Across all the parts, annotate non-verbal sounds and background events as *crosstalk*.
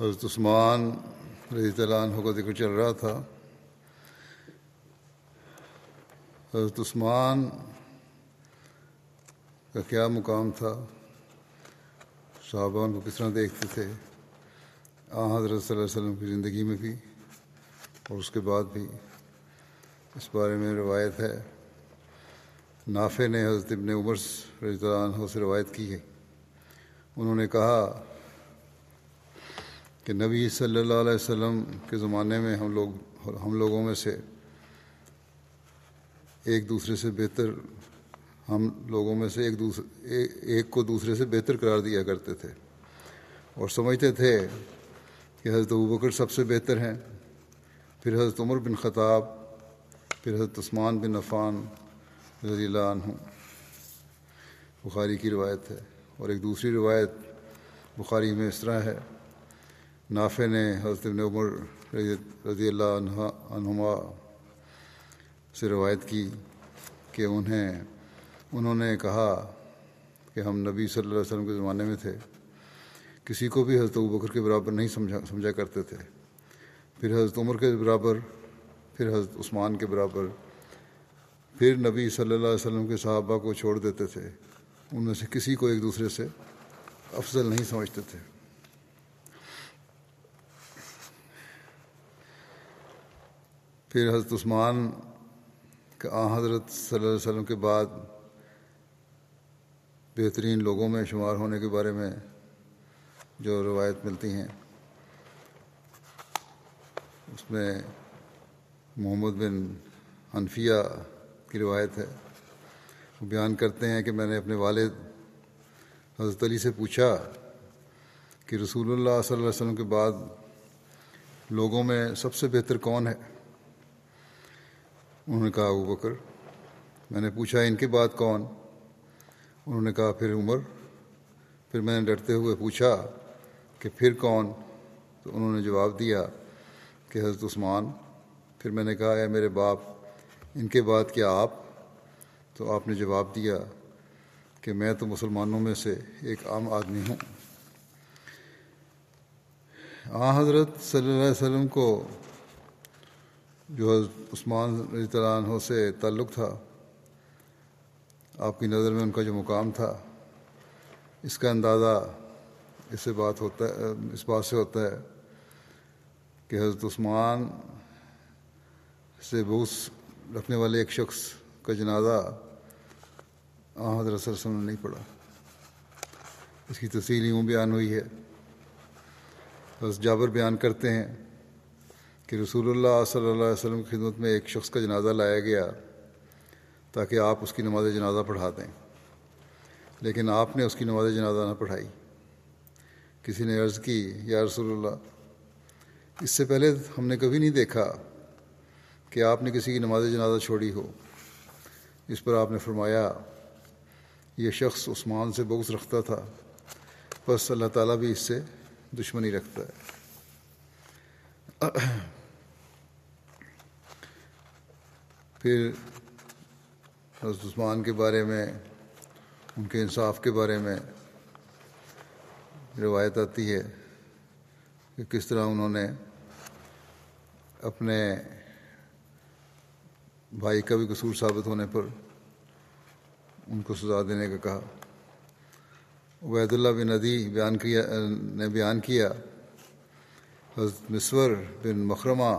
حضرت عثمان رضی اللہ عنہ کا ذکر چل رہا تھا۔ حضرت عثمان کا کیا مقام تھا؟ صحابہ ان کو کس طرح دیکھتے تھے؟ آ حضرت صلی اللہ علیہ وسلم کی زندگی میں بھی اور اس کے بعد بھی۔ اس بارے میں روایت ہے۔ نافع نے حضرت ابن عمر رضی اللہ عنہ سے روایت کی ہے۔ انہوں نے کہا کہ نبی صلی اللہ علیہ وسلم کے زمانے میں ہم لوگ ہم لوگوں میں سے ایک دوسرے سے بہتر ہم لوگوں میں سے ایک دوسرے ایک کو دوسرے سے بہتر قرار دیا کرتے تھے۔ اور سمجھتے تھے کہ حضرت بکر سب سے بہتر ہیں، پھر حضرت عمر بن خطاب، پھر حضرت عثمان بن عفان رضی اللہ عنہ۔ بخاری کی روایت ہے اور ایک دوسری روایت بخاری میں اس طرح ہے۔ نافع نے حضرت ابن عمر رضی اللہ عنہ عنہما سے روایت کی کہ انہیں انہوں نے کہا کہ ہم نبی صلی اللہ علیہ وسلم کے زمانے میں تھے، کسی کو بھی حضرت بکر کے برابر نہیں سمجھا سمجھا کرتے تھے۔ پھر حضرت عمر کے برابر، پھر حضرت عثمان کے برابر، پھر نبی صلی اللہ علیہ وسلم کے صحابہ کو چھوڑ دیتے تھے۔ ان میں سے کسی کو ایک دوسرے سے افضل نہیں سمجھتے تھے۔ پھر حضرت عثمان کا آ، حضرت صلی اللہ علیہ وسلم کے بعد بہترین لوگوں میں شمار ہونے کے بارے میں جو روایت ملتی ہیں، اس میں محمد بن حنفیہ کی روایت ہے۔ وہ بیان کرتے ہیں کہ میں نے اپنے والد حضرت علی سے پوچھا کہ رسول اللہ صلی اللہ علیہ وسلم کے بعد لوگوں میں سب سے بہتر کون ہے؟ انہوں نے کہا ابو بکر، میں نے پوچھا ان کے بعد کون؟ انہوں نے کہا پھر عمر۔ پھر میں نے ڈرتے ہوئے پوچھا کہ پھر کون؟ تو انہوں نے جواب دیا کہ حضرت عثمان۔ پھر میں نے کہا، اے میرے باپ، ان کے بعد کیا آپ؟ تو آپ نے جواب دیا کہ میں تو مسلمانوں میں سے ایک عام آدمی ہوں۔ آ، حضرت صلی اللہ علیہ وسلم کو جو حضرت عثمان رضی اللہ عنہ سے تعلق تھا، آپ کی نظر میں ان کا جو مقام تھا، اس کا اندازہ اس سے بات ہوتا ہے، اس بات سے ہوتا ہے کہ حضرت عثمان سے بوس رکھنے والے ایک شخص کا جنازہ آ حضرت صلی وسلم نے نہیں پڑھا۔ اس کی تفصیل یوں بیان ہوئی ہے۔ حضرت جابر بیان کرتے ہیں کہ رسول اللہ صلی اللہ علیہ وسلم کی خدمت میں ایک شخص کا جنازہ لایا گیا تاکہ آپ اس کی نماز جنازہ پڑھا دیں۔ لیکن آپ نے اس کی نماز جنازہ نہ پڑھائی۔ کسی نے عرض کی، یا رسول اللہ، اس سے پہلے ہم نے کبھی نہیں دیکھا کہ آپ نے کسی کی نماز جنازہ چھوڑی ہو۔ اس پر آپ نے فرمایا، یہ شخص عثمان سے بغض رکھتا تھا، بس اللہ تعالیٰ بھی اس سے دشمنی رکھتا ہے۔ پھر حضرت عثمان کے بارے میں، ان کے انصاف کے بارے میں روایت آتی ہے کہ کس طرح انہوں نے اپنے بھائی کا بھی قصور ثابت ہونے پر ان کو سزا دینے کا کہا۔ عبید اللہ بن ندی بیان کیا، نے بیان کیا، حضرت مصور بن مخرمہ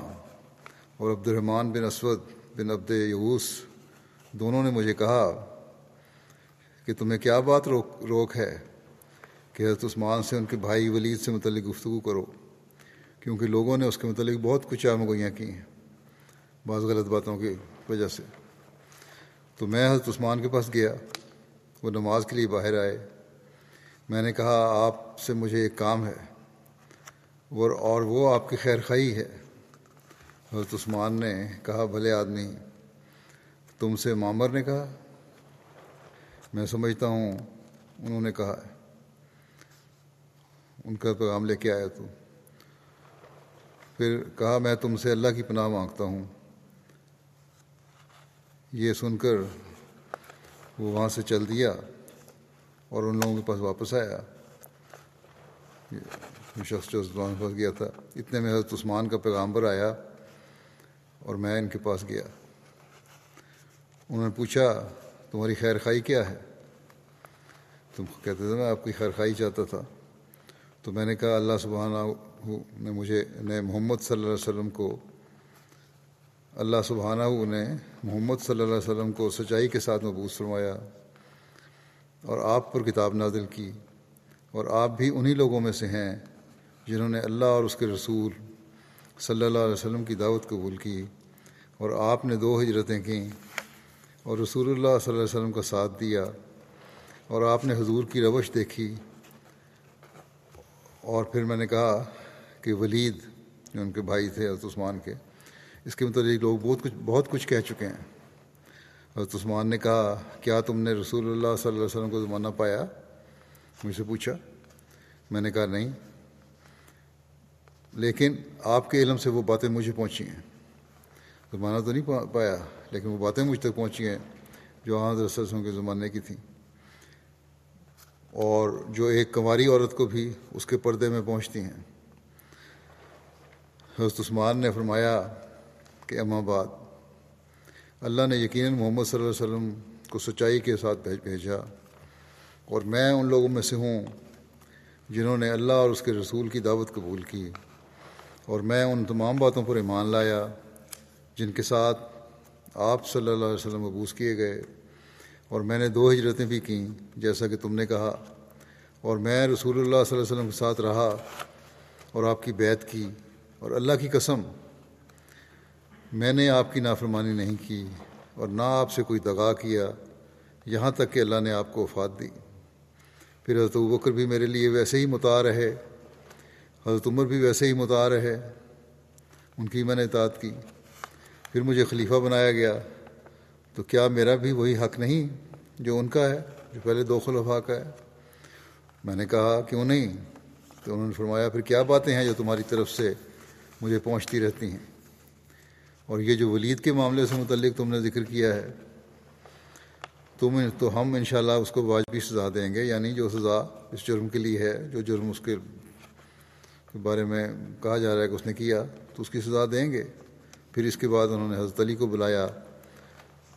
اور عبد الرحمٰن بن اسود بن عبد یوس دونوں نے مجھے کہا کہ تمہیں کیا بات روک روک ہے؟ کہ حضرت عثمان سے ان کے بھائی ولید سے متعلق گفتگو کرو، کیونکہ لوگوں نے اس کے متعلق بہت کچھ آمگوئیاں کی ہیں بعض غلط باتوں کی وجہ سے۔ تو میں حضرت عثمان کے پاس گیا، وہ نماز کے لیے باہر آئے۔ میں نے کہا، آپ سے مجھے ایک کام ہے اور وہ آپ کی خیر خواہی ہے۔ حضرت عثمان نے کہا، بھلے آدمی، تم سے معمر نے کہا؟ میں سمجھتا ہوں، انہوں نے کہا ان کا پیغام لے کے آیا تو۔ پھر کہا، میں تم سے اللہ کی پناہ مانگتا ہوں۔ یہ سن کر وہ وہاں سے چل دیا اور ان لوگوں کے پاس واپس آیا۔ شخص جو کے پاس گیا تھا، اتنے میں حضرت عثمان کا پیغام پر آیا۔ اور میں ان کے پاس گیا۔ انہوں نے پوچھا، تمہاری خیر خائی کیا ہے؟ تم کہتے تھے میں آپ کی خیر خائی چاہتا تھا۔ تو میں نے کہا، اللہ سبحانہ نے مجھے، نے محمد صلی اللہ علیہ وسلم کو، اللہ سبحانہ نے محمد صلی اللہ علیہ وسلم کو سچائی کے ساتھ مبوس فرمایا اور آپ پر کتاب نازل کی۔ اور آپ بھی انہی لوگوں میں سے ہیں جنہوں نے اللہ اور اس کے رسول صلی اللہ علیہ وسلم کی دعوت قبول کی۔ اور آپ نے دو ہجرتیں کیں اور رسول اللہ صلی اللہ علیہ وسلم کا ساتھ دیا اور آپ نے حضور کی روش دیکھی اور پھر میں نے کہا کہ ولید جو ان کے بھائی تھے حضرت عثمان کے، اس کے متعلق لوگ بہت کچھ بہت کچھ کہہ چکے ہیں۔ حضرت عثمان نے کہا، کیا تم نے رسول اللہ صلی اللہ علیہ وسلم کو زمانہ پایا؟ مجھ سے پوچھا۔ میں نے کہا، نہیں۔ لیکن آپ کے علم سے وہ باتیں مجھے پہنچی ہیں۔ زمانہ تو نہیں پایا، لیکن وہ باتیں مجھ تک پہنچی ہیں جو آن رسلوں کے زمانے کی تھیں۔ اور جو ایک کنواری عورت کو بھی اس کے پردے میں پہنچتی ہیں۔ حضرت عثمان نے فرمایا کہ اما بعد، اللہ نے یقیناً محمد صلی اللہ علیہ وسلم کو سچائی کے ساتھ بھیجا۔ اور میں ان لوگوں میں سے ہوں جنہوں نے اللہ اور اس کے رسول کی دعوت قبول کی۔ اور میں ان تمام باتوں پر ایمان لایا۔ جن کے ساتھ آپ صلی اللہ علیہ وسلم مبوس کیے گئے اور میں نے دو ہجرتیں بھی کیں، جیسا کہ تم نے کہا۔ اور میں رسول اللہ صلی اللہ علیہ وسلم کے ساتھ رہا اور آپ کی بیت کی۔ اور اللہ کی قسم، میں نے آپ کی نافرمانی نہیں کی اور نہ آپ سے کوئی دغا کیا۔ یہاں تک کہ اللہ نے آپ کو وفات دی۔ پھر حضرت بکر بھی میرے لیے ویسے ہی متع رہے۔ حضرت عمر بھی ویسے ہی متع رہے۔ ان کی میں نے اطاعت کی۔ پھر مجھے خلیفہ بنایا گیا۔ تو کیا میرا بھی وہی حق نہیں جو ان کا ہے، جو پہلے دو خلفاء کا ہے؟ میں نے کہا، کیوں نہیں؟ تو انہوں نے فرمایا، پھر کیا باتیں ہیں جو تمہاری طرف سے مجھے پہنچتی رہتی ہیں؟ اور یہ جو ولید کے معاملے سے متعلق تم نے ذکر کیا ہے، تم تو ہم انشاءاللہ اس کو واجبی سزا دیں گے یعنی جو سزا اس جرم کے لیے ہے، جو جرم اس کے بارے میں کہا جا رہا ہے کہ اس نے کیا، تو اس کی سزا دیں گے۔ پھر اس کے بعد انہوں نے حضرت علی کو بلایا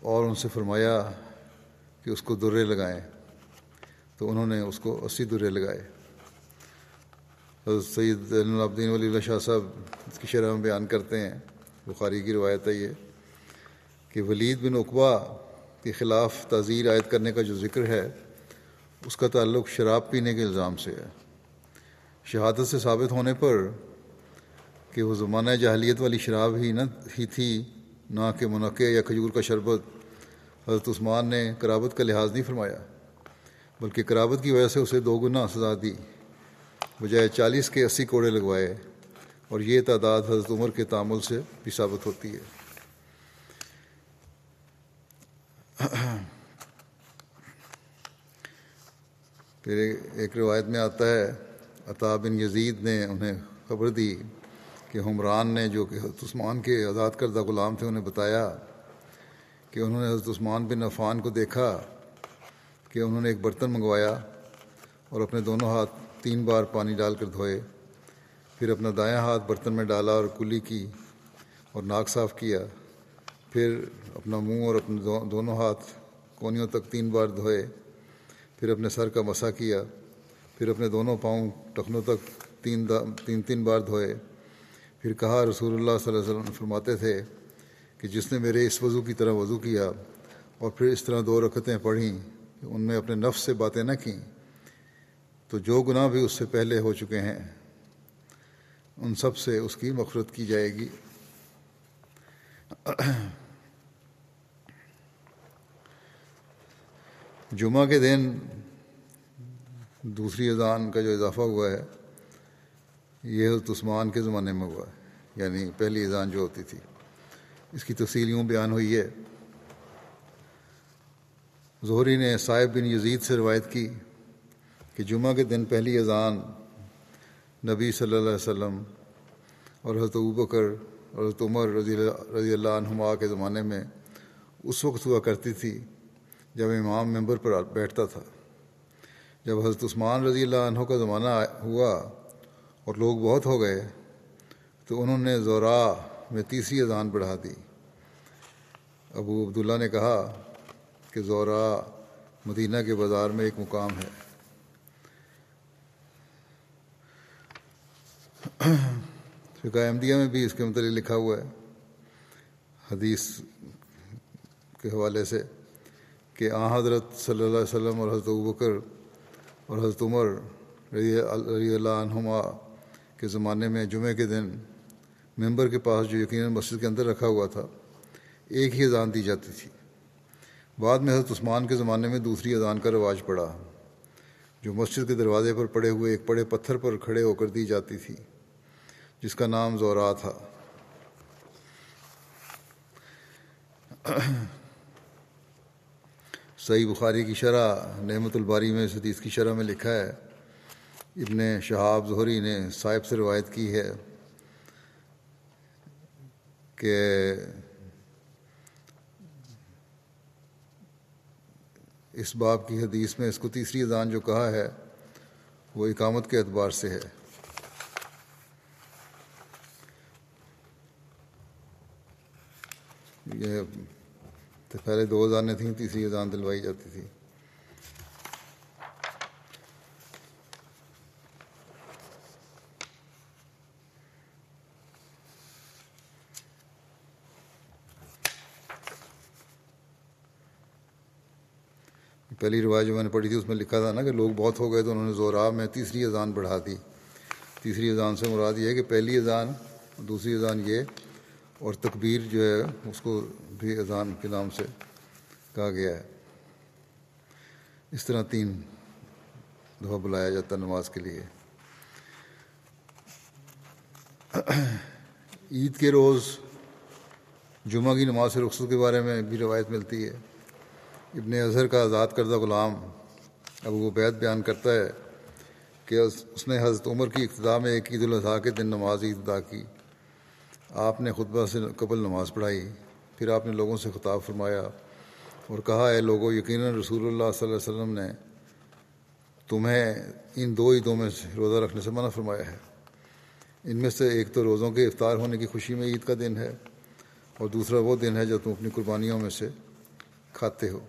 اور ان سے فرمایا کہ اس کو درے لگائیں۔ تو انہوں نے اس کو اسی درے لگائے۔ حضرت سید العبدین ولی اللہ شاہ صاحب اس کی شرح میں بیان کرتے ہیں۔ بخاری کی روایت ہے یہ کہ ولید بن اقبا کے خلاف تعزیر عائد کرنے کا جو ذکر ہے، اس کا تعلق شراب پینے کے الزام سے ہے۔ شہادت سے ثابت ہونے پر کہ وہ زمانہ جاہلیت والی شراب ہی نہ ہی تھی، نہ کہ منقع یا کھجور کا شربت۔ حضرت عثمان نے کرابت کا لحاظ نہیں فرمایا، بلکہ کرابت کی وجہ سے اسے دو گنا سزا دی، بجائے چالیس کے اسی کوڑے لگوائے۔ اور یہ تعداد حضرت عمر کے تعامل سے بھی ثابت ہوتی ہے۔ پھر ایک روایت میں آتا ہے، عطا بن یزید نے انہیں خبر دی۔ کہ حمران نے جو کہ عثمان کے آزاد کردہ غلام تھے، انہیں بتایا کہ انہوں نے حضرت عثمان بن عفان کو دیکھا، کہ انہوں نے ایک برتن منگوایا اور اپنے دونوں ہاتھ تین بار پانی ڈال کر دھوئے، پھر اپنا دایاں ہاتھ برتن میں ڈالا اور کلی کی اور ناک صاف کیا، پھر اپنا منہ اور اپنے دونوں ہاتھ کونیوں تک تین بار دھوئے، پھر اپنے سر کا مسا کیا، پھر اپنے دونوں پاؤں ٹخنوں تک تین تین تین بار دھوئے۔ پھر کہا رسول اللہ صلی اللہ علیہ وسلم فرماتے تھے کہ جس نے میرے اس وضو کی طرح وضو کیا اور پھر اس طرح دو رکتیں پڑھیں ان میں اپنے نفس سے باتیں نہ کیں، تو جو گناہ بھی اس سے پہلے ہو چکے ہیں، ان سب سے اس کی مفرت کی جائے گی۔ جمعہ کے دن دوسری اذان کا جو اضافہ ہوا ہے یہ حضرت عثمان کے زمانے میں ہوا ہے یعنی پہلی اذان جو ہوتی تھی۔ اس کی تفصیل یوں بیان ہوئی ہے ظہری نے صاحب بن یزید سے روایت کی کہ جمعہ کے دن پہلی اذان نبی صلی اللہ علیہ وسلم اور حضرت ابکر اور حضرت عمر رضی اللہ رضی اللہ عنہما کے زمانے میں اس وقت ہوا کرتی تھی جب امام ممبر پر بیٹھتا تھا۔ جب حضرت عثمان رضی اللہ عنہ کا زمانہ ہوا اور لوگ بہت ہو گئے تو انہوں نے زورا میں تیسری اذان بڑھا دی۔ ابو عبداللہ نے کہا کہ زورا مدینہ کے بازار میں ایک مقام ہے۔ فقہ احمدیہ میں بھی اس کے متعلق لکھا ہوا ہے۔ حدیث کے حوالے سے کہ آ حضرت صلی اللہ علیہ وسلم اور حضرت بکر اور حضرت عمر رضی اللہ عنہما کے زمانے میں جمعے کے دن ممبر کے پاس جو یقیناً مسجد کے اندر رکھا ہوا تھا، ایک ہی اذان دی جاتی تھی۔ بعد میں حضرت عثمان کے زمانے میں دوسری اذان کا رواج پڑا، جو مسجد کے دروازے پر پڑے ہوئے ایک بڑے پتھر پر کھڑے ہو کر دی جاتی تھی، جس کا نام زورا تھا۔ صحیح بخاری کی شرح، نعمت الباری میں حدیث کی شرح میں لکھا ہے ابن شہاب ظہری نے صاحب سے روایت کی ہے کہ اس باب کی حدیث میں اس کو تیسری اذان جو کہا ہے وہ اقامت کے اعتبار سے ہے۔ یہ پہلے دو اذانیں تھیں، تیسری اذان دلوائی جاتی تھی۔ پہلی روایت جو میں نے پڑھی تھی، اس میں لکھا تھا نا کہ لوگ بہت ہو گئے تو انہوں نے زورا میں تیسری اذان بڑھا دی۔ تیسری اذان سے مراد یہ ہے کہ پہلی اذان دوسری اذان یہ اور تکبیر جو ہے، اس کو بھی اذان کے نام سے کہا گیا ہے۔ اس طرح تین دفعہ بلایا جاتا نماز کے لیے۔ عید کے روز جمعہ کی نماز سے رخصت کے بارے میں بھی روایت ملتی ہے۔ ابن اظہر کا آزاد کردہ غلام اب وہ بیت بیان کرتا ہے کہ اس نے حضرت عمر کی ابتدا میں ایک عید الاضحیٰ کے دن نماز عید ادا کی۔ آپ نے خطبہ سے قبل نماز پڑھائی، پھر آپ نے لوگوں سے خطاب فرمایا اور کہا ہے لوگوں یقیناً رسول اللہ صلی اللہ علیہ وسلم نے تمہیں ان دو عیدوں میں سے روزہ رکھنے سے منع فرمایا ہے۔ ان میں سے ایک تو روزوں کے افطار ہونے کی خوشی میں عید کا دن ہے اور دوسرا وہ دن ہے جو تم اپنی قربانیوں میں سے کھاتے ہو۔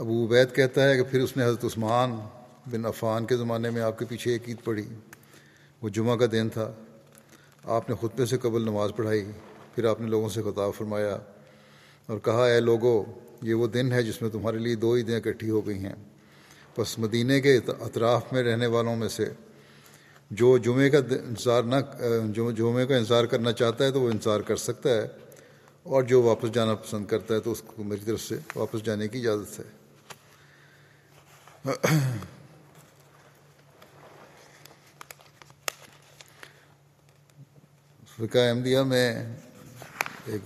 ابو عبید کہتا ہے کہ پھر اس نے حضرت عثمان بن عفان کے زمانے میں آپ کے پیچھے ایک عید پڑھی۔ وہ جمعہ کا دن تھا۔ آپ نے خطبے سے قبل نماز پڑھائی۔ پھر آپ نے لوگوں سے خطاب فرمایا اور کہا، اے لوگو، یہ وہ دن ہے جس میں تمہارے لیے دو عیدیں اکٹھی ہو گئی ہیں۔ بس مدینہ کے اطراف میں رہنے والوں میں سے جو جمعے کا انتظار نہ جمعے کا انتظار کرنا چاہتا ہے تو وہ انتظار کر سکتا ہے اور جو واپس جانا پسند کرتا ہے تو اس کو میری طرف سے واپس جانے کی اجازت ہے۔ فقہ احمدیہ میں ایک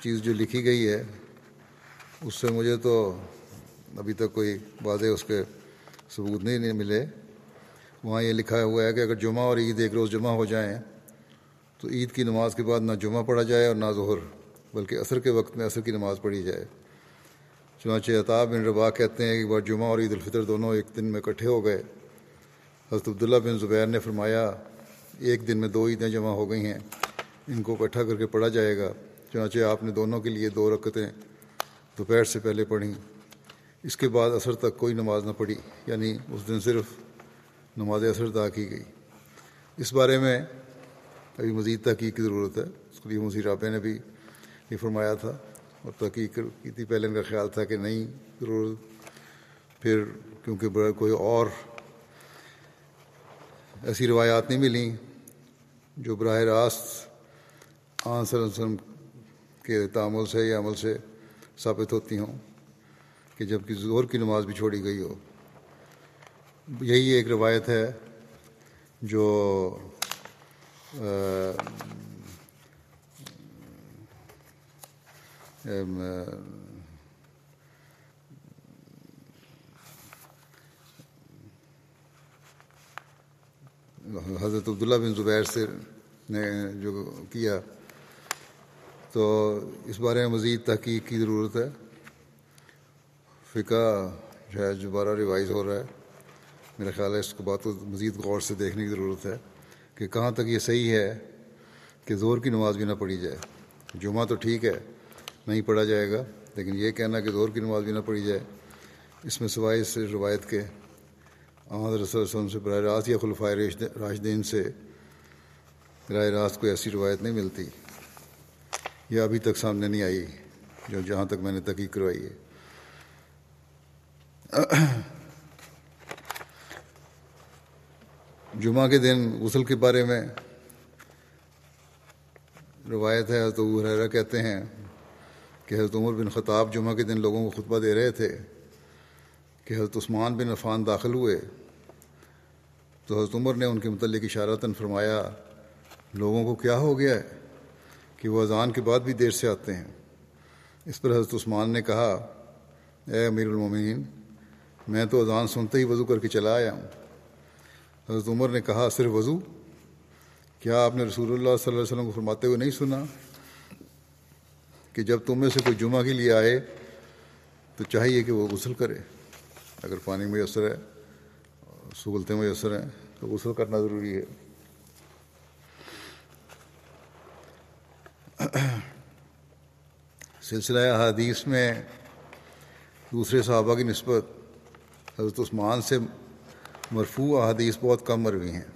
چیز جو لکھی گئی ہے، اس سے مجھے تو ابھی تک کوئی واضح اس کے ثبوت نہیں ملے۔ وہاں یہ لکھا ہوا ہے کہ اگر جمعہ اور عید ایک روز جمع ہو جائیں، تو عید کی نماز کے بعد نہ جمعہ پڑھا جائے اور نہ ظہر، بلکہ عصر کے وقت میں عصر کی نماز پڑھی جائے۔ چنانچہ عطا بن ربا کہتے ہیں کہ بار جمعہ اور عید الفطر دونوں ایک دن میں اکٹھے ہو گئے۔ حضرت عبداللہ بن زبیر نے فرمایا، ایک دن میں دو عیدیں جمع ہو گئی ہیں، ان کو اکٹھا کر کے پڑھا جائے گا۔ چنانچہ آپ نے دونوں کے لیے دو رکتیں دوپہر سے پہلے پڑھیں اس کے بعد عصر تک کوئی نماز نہ پڑھی یعنی اس دن صرف نماز اثر ادا کی گئی۔ اس بارے میں ابھی مزید تحقیق کی ضرورت ہے۔ اس کے لیے مزید رابع نے بھی یہ فرمایا تھا۔ اور تحقیق کی تھی پہلے ان کا خیال تھا کہ نہیں ضرورت پھر کیونکہ کوئی اور ایسی روایات نہیں ملیں جو براہ راست آن صلی اللہ علیہ وسلم کے تعامل سے یا عمل سے ثابت ہوتی ہوں کہ جبکہ زور کی نماز بھی چھوڑی گئی ہو۔ یہی ایک روایت ہے جو حضرت عبداللہ بن زبیر سے نے جو کیا، تو اس بارے میں مزید تحقیق کی ضرورت ہے۔ فقہ شاید دوبارہ ریوائز ہو رہا ہے۔ میرا خیال ہے اس کو بات کو مزید غور سے دیکھنے کی ضرورت ہے کہ کہاں تک یہ صحیح ہے کہ زور کی نماز بھی نہ پڑھی جائے۔ جمعہ تو ٹھیک ہے نہیں پڑھا جائے گا، لیکن یہ کہنا کہ زور کی نماز بھی نہ پڑھی جائے، اس میں سوائے سے روایت کے احمد رسول وسلم سے براہ راست یا خلفۂ راشدین سے براہ راست کوئی ایسی روایت نہیں ملتی یہ ابھی تک سامنے نہیں آئی، جو جہاں تک میں نے تحقیق کروائی ہے۔ جمعہ کے دن غسل کے بارے میں روایت ہے تو حرا کہتے ہیں کہ حضرت عمر بن خطاب جمعہ کے دن لوگوں کو خطبہ دے رہے تھے کہ حضرت عثمان بن عفان داخل ہوئے، تو حضرت عمر نے ان کے متعلق اشارتاً فرمایا، لوگوں کو کیا ہو گیا ہے کہ وہ اذان کے بعد بھی دیر سے آتے ہیں؟ اس پر حضرت عثمان نے کہا، اے امیر المومنین، میں تو اذان سنتے ہی وضو کر کے چلا آیا ہوں۔ حضرت عمر نے کہا، صرف وضو؟ کیا آپ نے رسول اللہ صلی اللہ علیہ وسلم کو فرماتے ہوئے نہیں سنا؟ کہ جب تم میں سے کوئی جمعہ کے لیے آئے تو چاہیے کہ وہ غسل کرے۔ اگر پانی میسر ہے سہولتیں میسر ہیں تو غسل کرنا ضروری ہے۔ سلسلہ حدیث میں دوسرے صحابہ کی نسبت حضرت عثمان سے مرفوع احادیث بہت کم مروی ہیں۔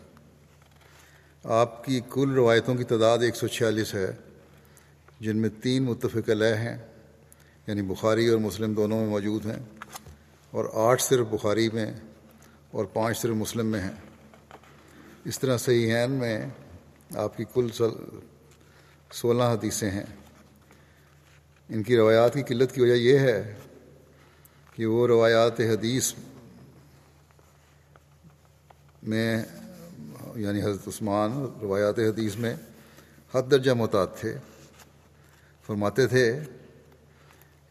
آپ کی کل روایتوں کی تعداد ایک سو چھیالیس ہے۔ جن میں تین متفق علیہ ہیں یعنی بخاری اور مسلم دونوں میں موجود ہیں، اور آٹھ صرف بخاری میں اور پانچ صرف مسلم میں ہیں۔ اس طرح صحیح میں آپ کی کل سولہ حدیثیں ہیں۔ ان کی روایات کی قلت کی وجہ یہ ہے کہ وہ روایات حدیث میں یعنی حضرت عثمان، روایات حدیث میں حد درجہ محتاط تھے۔ فرماتے تھے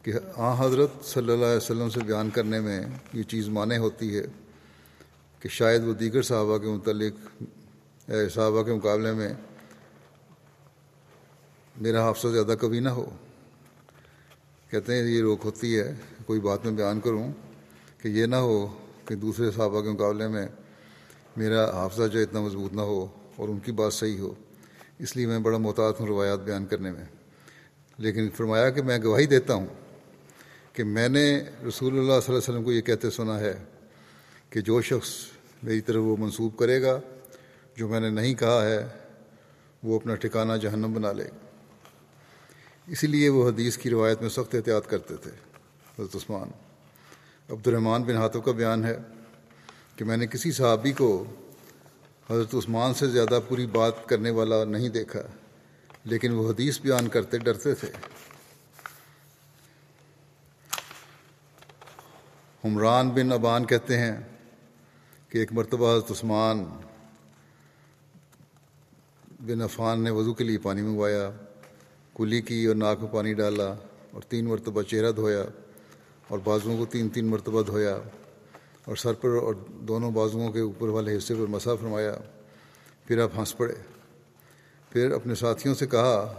کہ آ حضرت صلی اللہ علیہ وسلم سے بیان کرنے میں یہ چیز معنی ہوتی ہے کہ شاید وہ دیگر صحابہ کے متعلق صحابہ کے مقابلے میں میرا حافظہ زیادہ کبھی نہ ہو۔ کہتے ہیں، یہ روک ہوتی ہے، کوئی بات میں بیان کروں کہ یہ نہ ہو کہ دوسرے صحابہ کے مقابلے میں میرا حافظہ جو اتنا مضبوط نہ ہو اور ان کی بات صحیح ہو۔ اس لیے میں بڑا محتاط ہوں روایات بیان کرنے میں۔ لیکن فرمایا کہ میں گواہی دیتا ہوں کہ میں نے رسول اللہ صلی اللہ علیہ وسلم کو یہ کہتے سنا ہے کہ جو شخص میری طرف وہ منسوب کرے گا، جو میں نے نہیں کہا ہے، وہ اپنا ٹھکانہ جہنم بنا لے گا۔ اسی لیے وہ حدیث کی روایت میں سخت احتیاط کرتے تھے۔ حضرت عثمان عبد الرحمٰن بن ہاتھوں کا بیان ہے کہ میں نے کسی صحابی کو حضرت عثمان سے زیادہ پوری بات کرنے والا نہیں دیکھا۔ لیکن وہ حدیث بیان کرتے ڈرتے تھے۔ حمران بن ابان کہتے ہیں کہ ایک مرتبہ حضرت عثمان بن عفان نے وضو کے لیے پانی منگوایا، کلی کی اور ناک میں پانی ڈالا اور تین مرتبہ چہرہ دھویا اور بازوؤں کو تین تین مرتبہ دھویا اور سر پر اور دونوں بازوؤں کے اوپر والے حصے پر مسا فرمایا، پھر آپ ہنس پڑے۔ پھر اپنے ساتھیوں سے کہا،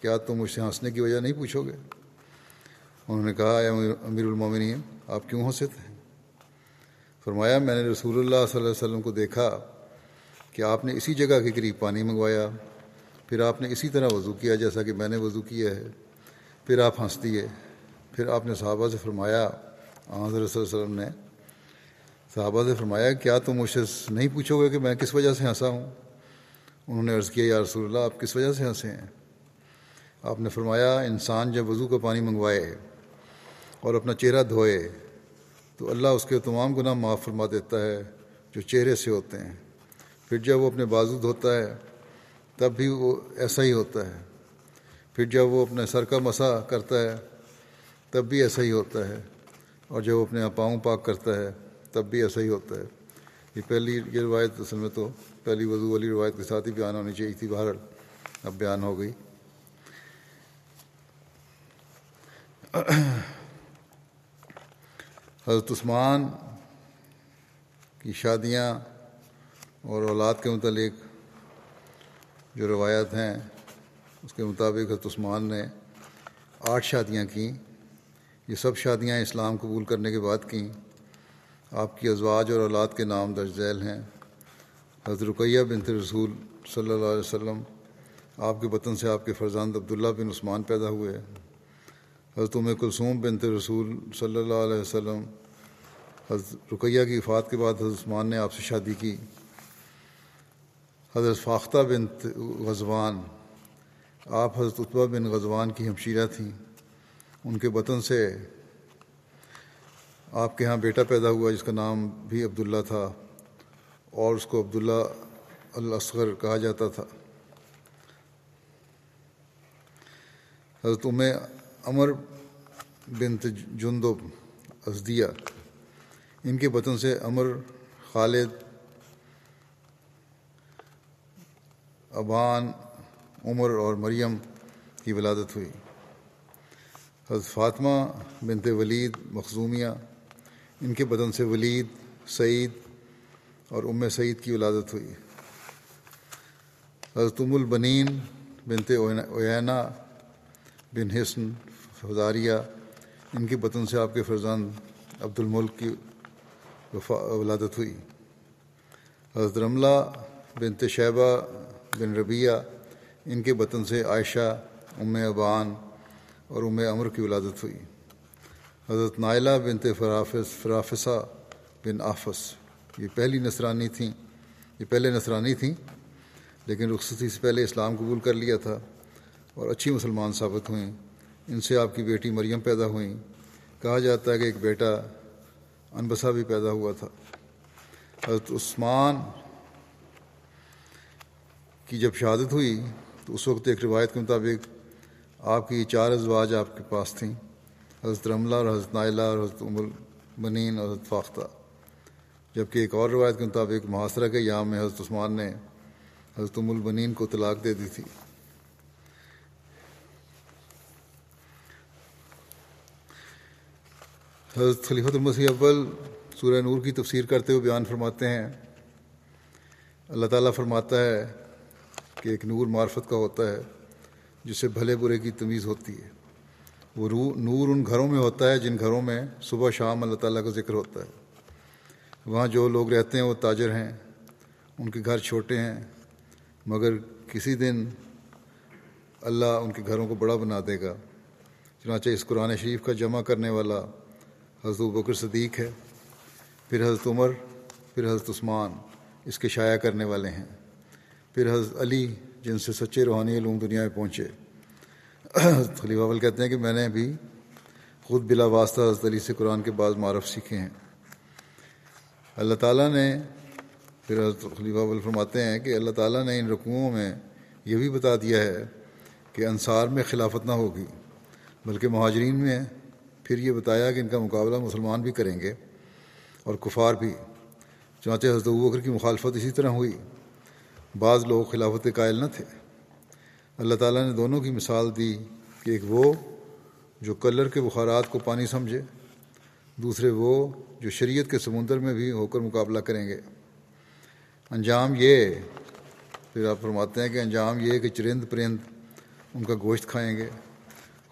کیا تم مجھ سے ہنسنے کی وجہ نہیں پوچھو گے? انہوں نے کہا امیر المومنین آپ کیوں ہنسے تھے فرمایا، میں نے رسول اللہ صلی اللہ علیہ وسلم کو دیکھا کہ آپ نے اسی جگہ کے قریب پانی منگوایا، پھر آپ نے اسی طرح وضو کیا جیسا کہ میں نے وضو کیا ہے، پھر آپ ہنس دیے، پھر آپ نے صحابہ سے فرمایا حضرت صلی اللہ علیہ وسلم نے صحابہ سے فرمایا، کیا تم مجھ سے نہیں پوچھو گے کہ میں کس وجہ سے ہنسا ہوں؟ انہوں نے عرض کیا، یا رسول اللہ، آپ کس وجہ سے ہنسے ہیں؟ آپ نے فرمایا، انسان جب وضو کا پانی منگوائے اور اپنا چہرہ دھوئے تو اللہ اس کے تمام گناہ معاف فرما دیتا ہے جو چہرے سے ہوتے ہیں۔ پھر جب وہ اپنے بازو دھوتا ہے، تب بھی وہ ایسا ہی ہوتا ہے۔ پھر جب وہ اپنے سر کا مسا کرتا ہے، تب بھی ایسا ہی ہوتا ہے۔ اور جب وہ اپنے پاؤں پاک کرتا ہے، تب بھی ایسا ہی ہوتا ہے۔ یہ پہلی یہ روایت اصل میں تو پہلی وضو والی روایت کے ساتھ ہی بیان ہونی چاہیے تھی باہر اب بیان ہو گئی۔ حضرت عثمان کی شادیاں اور اولاد کے متعلق جو روایت ہیں، اس کے مطابق حضرت عثمان نے آٹھ شادیاں کیں۔ یہ سب شادیاں اسلام قبول کرنے کے بعد کیں۔ آپ کی ازواج اور اولاد کے نام درج ذیل ہیں۔ حضرت رقیہ بنت رسول صلی اللہ علیہ وسلم، آپ کے وطن سے آپ کے فرزند عبداللہ بن عثمان پیدا ہوئے حضرت ام کلثوم بنت رسول صلی اللہ علیہ وسلم، حضرت رقیہ کی وفات کے بعد حضرت عثمان نے آپ سے شادی کی۔ حضرت فاختہ بنت غزوان، آپ حضرت اطبہ بن غزوان کی ہمشیرہ تھیں۔ ان کے وطن سے آپ کے ہاں بیٹا پیدا ہوا، جس کا نام بھی عبداللہ تھا۔ اور اس کو عبداللہ الاصغر کہا جاتا تھا۔ حضرت ام عمر بنت جندب ازدیہ، ان کے وطن سے امر خالد، ابان، عمر اور مریم کی ولادت ہوئی۔ حضرت فاطمہ بنت ولید مخزومیہ، ان کے بدن سے ولید، سعید اور ام سعید کی ولادت ہوئی۔ حضرت ام البنین بنت اوینا بن حسن فضاریہ، ان کے بدن سے آپ کے فرزند عبد الملک کی ولادت ہوئی۔ حضرت رملہ بنت شیبہ بن ربیہ ان کے وطن سے عائشہ، ام ابان اور ام امر کی ولادت ہوئی۔ حضرت نائلہ بنت فرافس، فرافسہ بن آفس۔ یہ پہلی نصرانی تھیں یہ پہلے نصرانی تھیں لیکن رخصتی سے پہلے اسلام قبول کر لیا تھا اور اچھی مسلمان ثابت ہوئیں۔ ان سے آپ کی بیٹی مریم پیدا ہوئیں۔ کہا جاتا ہے کہ ایک بیٹا انبسا بھی پیدا ہوا تھا۔ حضرت عثمان کی جب شہادت ہوئی تو اس وقت ایک روایت کے مطابق آپ کی چار ازواج آپ کے پاس تھیں۔ حضرت رملہ اور حضرت نائلہ اور حضرت ام المنین اور حضرت فاختہ۔ جبکہ ایک اور روایت کے مطابق محاصرہ کے یام میں حضرت عثمان نے حضرت ام کو طلاق دے دی تھی۔ حضرت خلیفۃ المسیح اول سورہ نور کی تفسیر کرتے ہوئے بیان فرماتے ہیں۔ اللہ تعالیٰ فرماتا ہے کہ ایک نور معرفت کا ہوتا ہے جس سے بھلے برے کی تمیز ہوتی ہے۔ وہ نور ان گھروں میں ہوتا ہے جن گھروں میں صبح شام اللہ تعالیٰ کا ذکر ہوتا ہے۔ وہاں جو لوگ رہتے ہیں وہ تاجر ہیں، ان کے گھر چھوٹے ہیں، مگر کسی دن اللہ ان کے گھروں کو بڑا بنا دے گا۔ چنانچہ اس قرآن شریف کا جمع کرنے والا حضرت بکر صدیق ہے، پھر حضرت عمر، پھر حضرت عثمان اس کے شائع کرنے والے ہیں۔ پھر حضرت علی، جن سے سچے روحانی علوم دنیا میں پہنچے۔ حضرت خلیفہ اول کہتے ہیں کہ میں نے بھی خود بلا واسطہ حضرت علی سے قرآن کے بعض معرف سیکھے ہیں۔ اللہ تعالیٰ نے، پھر حضرت خلیفہ اول فرماتے ہیں کہ اللہ تعالیٰ نے ان رقوؤں میں یہ بھی بتا دیا ہے کہ انصار میں خلافت نہ ہوگی، بلکہ مہاجرین میں پھر یہ بتایا کہ ان کا مقابلہ مسلمان بھی کریں گے اور کفار بھی۔ چانچہ حضرت بکر کی مخالفت اسی طرح ہوئی۔ بعض لوگ خلافت قائل نہ تھے۔ اللہ تعالیٰ نے دونوں کی مثال دی کہ ایک وہ جو کلر کے بخارات کو پانی سمجھے دوسرے وہ جو شریعت کے سمندر میں بھی ہو کر مقابلہ کریں گے۔ انجام یہ، پھر آپ فرماتے ہیں کہ انجام یہ کہ چرند پرند ان کا گوشت کھائیں گے۔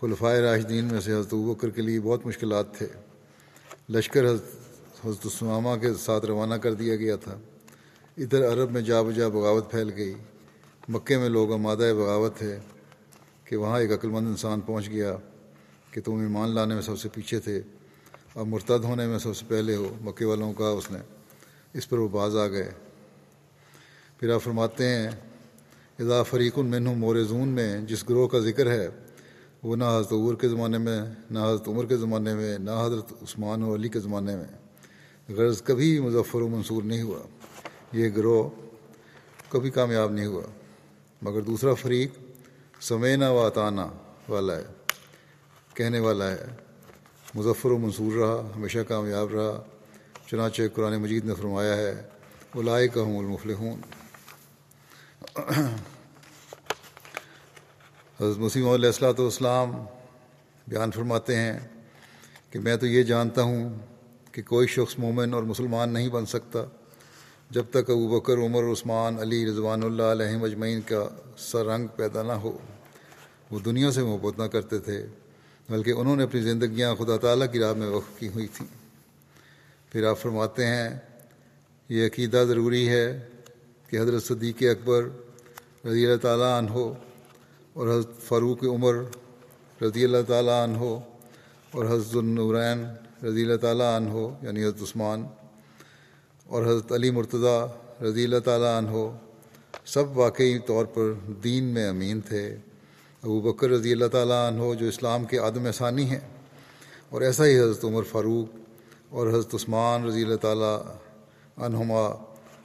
خلفۂ راشدین میں سے حضرت بکر کے لیے بہت مشکلات تھے۔ لشکر حضرت حضرت اسمامہ کے ساتھ روانہ کر دیا گیا تھا۔ ادھر عرب میں جا بجا بغاوت پھیل گئی۔ مکے میں لوگ آمادہ بغاوت تھے کہ وہاں ایک عقلمند انسان پہنچ گیا کہ تم ایمان لانے میں سب سے پیچھے تھے۔ اور مرتد ہونے میں سب سے پہلے ہو مکے والوں کا اس نے اس پر وہ باز آ گئے۔ پھر آپ فرماتے ہیں اضا فریق المن مورزون میں جس گروہ کا ذکر ہے، وہ نہ حضرت عور کے زمانے میں، نہ حضرت عمر کے زمانے میں، نہ حضرت عثمان و علی کے زمانے میں۔ غرض کبھی مظفر و منصور نہیں ہوا۔ یہ گروہ کبھی کامیاب نہیں ہوا۔ مگر دوسرا فریق، سمینا و اطانہ والا ہے، کہنے والا ہے۔ مظفر و منصور رہا، ہمیشہ کامیاب رہا، چنانچہ قرآن مجید نے فرمایا ہے الائے کا ہوں المفل حضرت مسیم علیہ السلاۃ والسلام بیان فرماتے ہیں کہ میں تو یہ جانتا ہوں کہ کوئی شخص مومن اور مسلمان نہیں بن سکتا جب تک ابو بکر، عمر عثمان، علی رضوان اللہ علیہ مجمعین کا سر رنگ پیدا نہ ہو۔ وہ دنیا سے محبت نہ کرتے تھے۔ بلکہ انہوں نے اپنی زندگیاں خدا تعالیٰ کی راہ میں وقف کی ہوئی تھیں۔ پھر آپ فرماتے ہیں، یہ عقیدہ ضروری ہے کہ حضرت صدیق اکبر رضی اللہ تعالیٰ عنہ اور حضرت فاروق عمر رضی اللہ تعالیٰ عنہ اور حضرت النورین رضی اللہ تعالیٰ عنہ یعنی حضرت عثمان اور حضرت علی مرتضیٰ رضی اللہ تعالیٰ عنہ، سب واقعی طور پر دین میں امین تھے۔ ابو بکر رضی اللہ تعالیٰ عنہ جو اسلام کے عدم ثانی ہیں، اور ایسا ہی حضرت عمر فاروق اور حضرت عثمان رضی اللہ تعالیٰ عنہما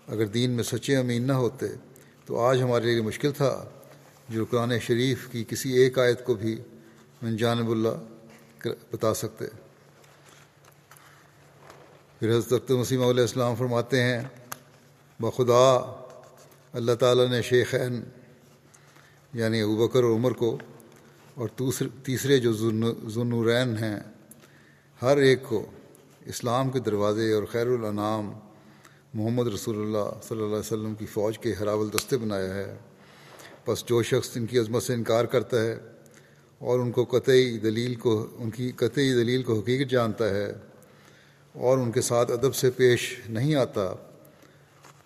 اگر دین میں سچے امین نہ ہوتے تو آج ہمارے لیے مشکل تھا جو قرآن شریف کی کسی ایک آیت کو بھی من جانب اللہ بتا سکتے۔ پھر حضرت مسیم علیہ السلام فرماتے ہیں، بخدا اللہ تعالیٰ نے شیخین یعنی ابوبکر اور عمر کو اور تیسرے جو ذنورین ہیں، ہر ایک کو اسلام کے دروازے اور خیر الانام محمد رسول اللہ صلی اللہ علیہ وسلم کی فوج کے حراول دستے بنایا ہے۔ بس جو شخص ان کی عظمت سے انکار کرتا ہے اور ان کو قطعی دلیل کو ان کی قطعی دلیل کو حقیقت جانتا ہے اور ان کے ساتھ ادب سے پیش نہیں آتا،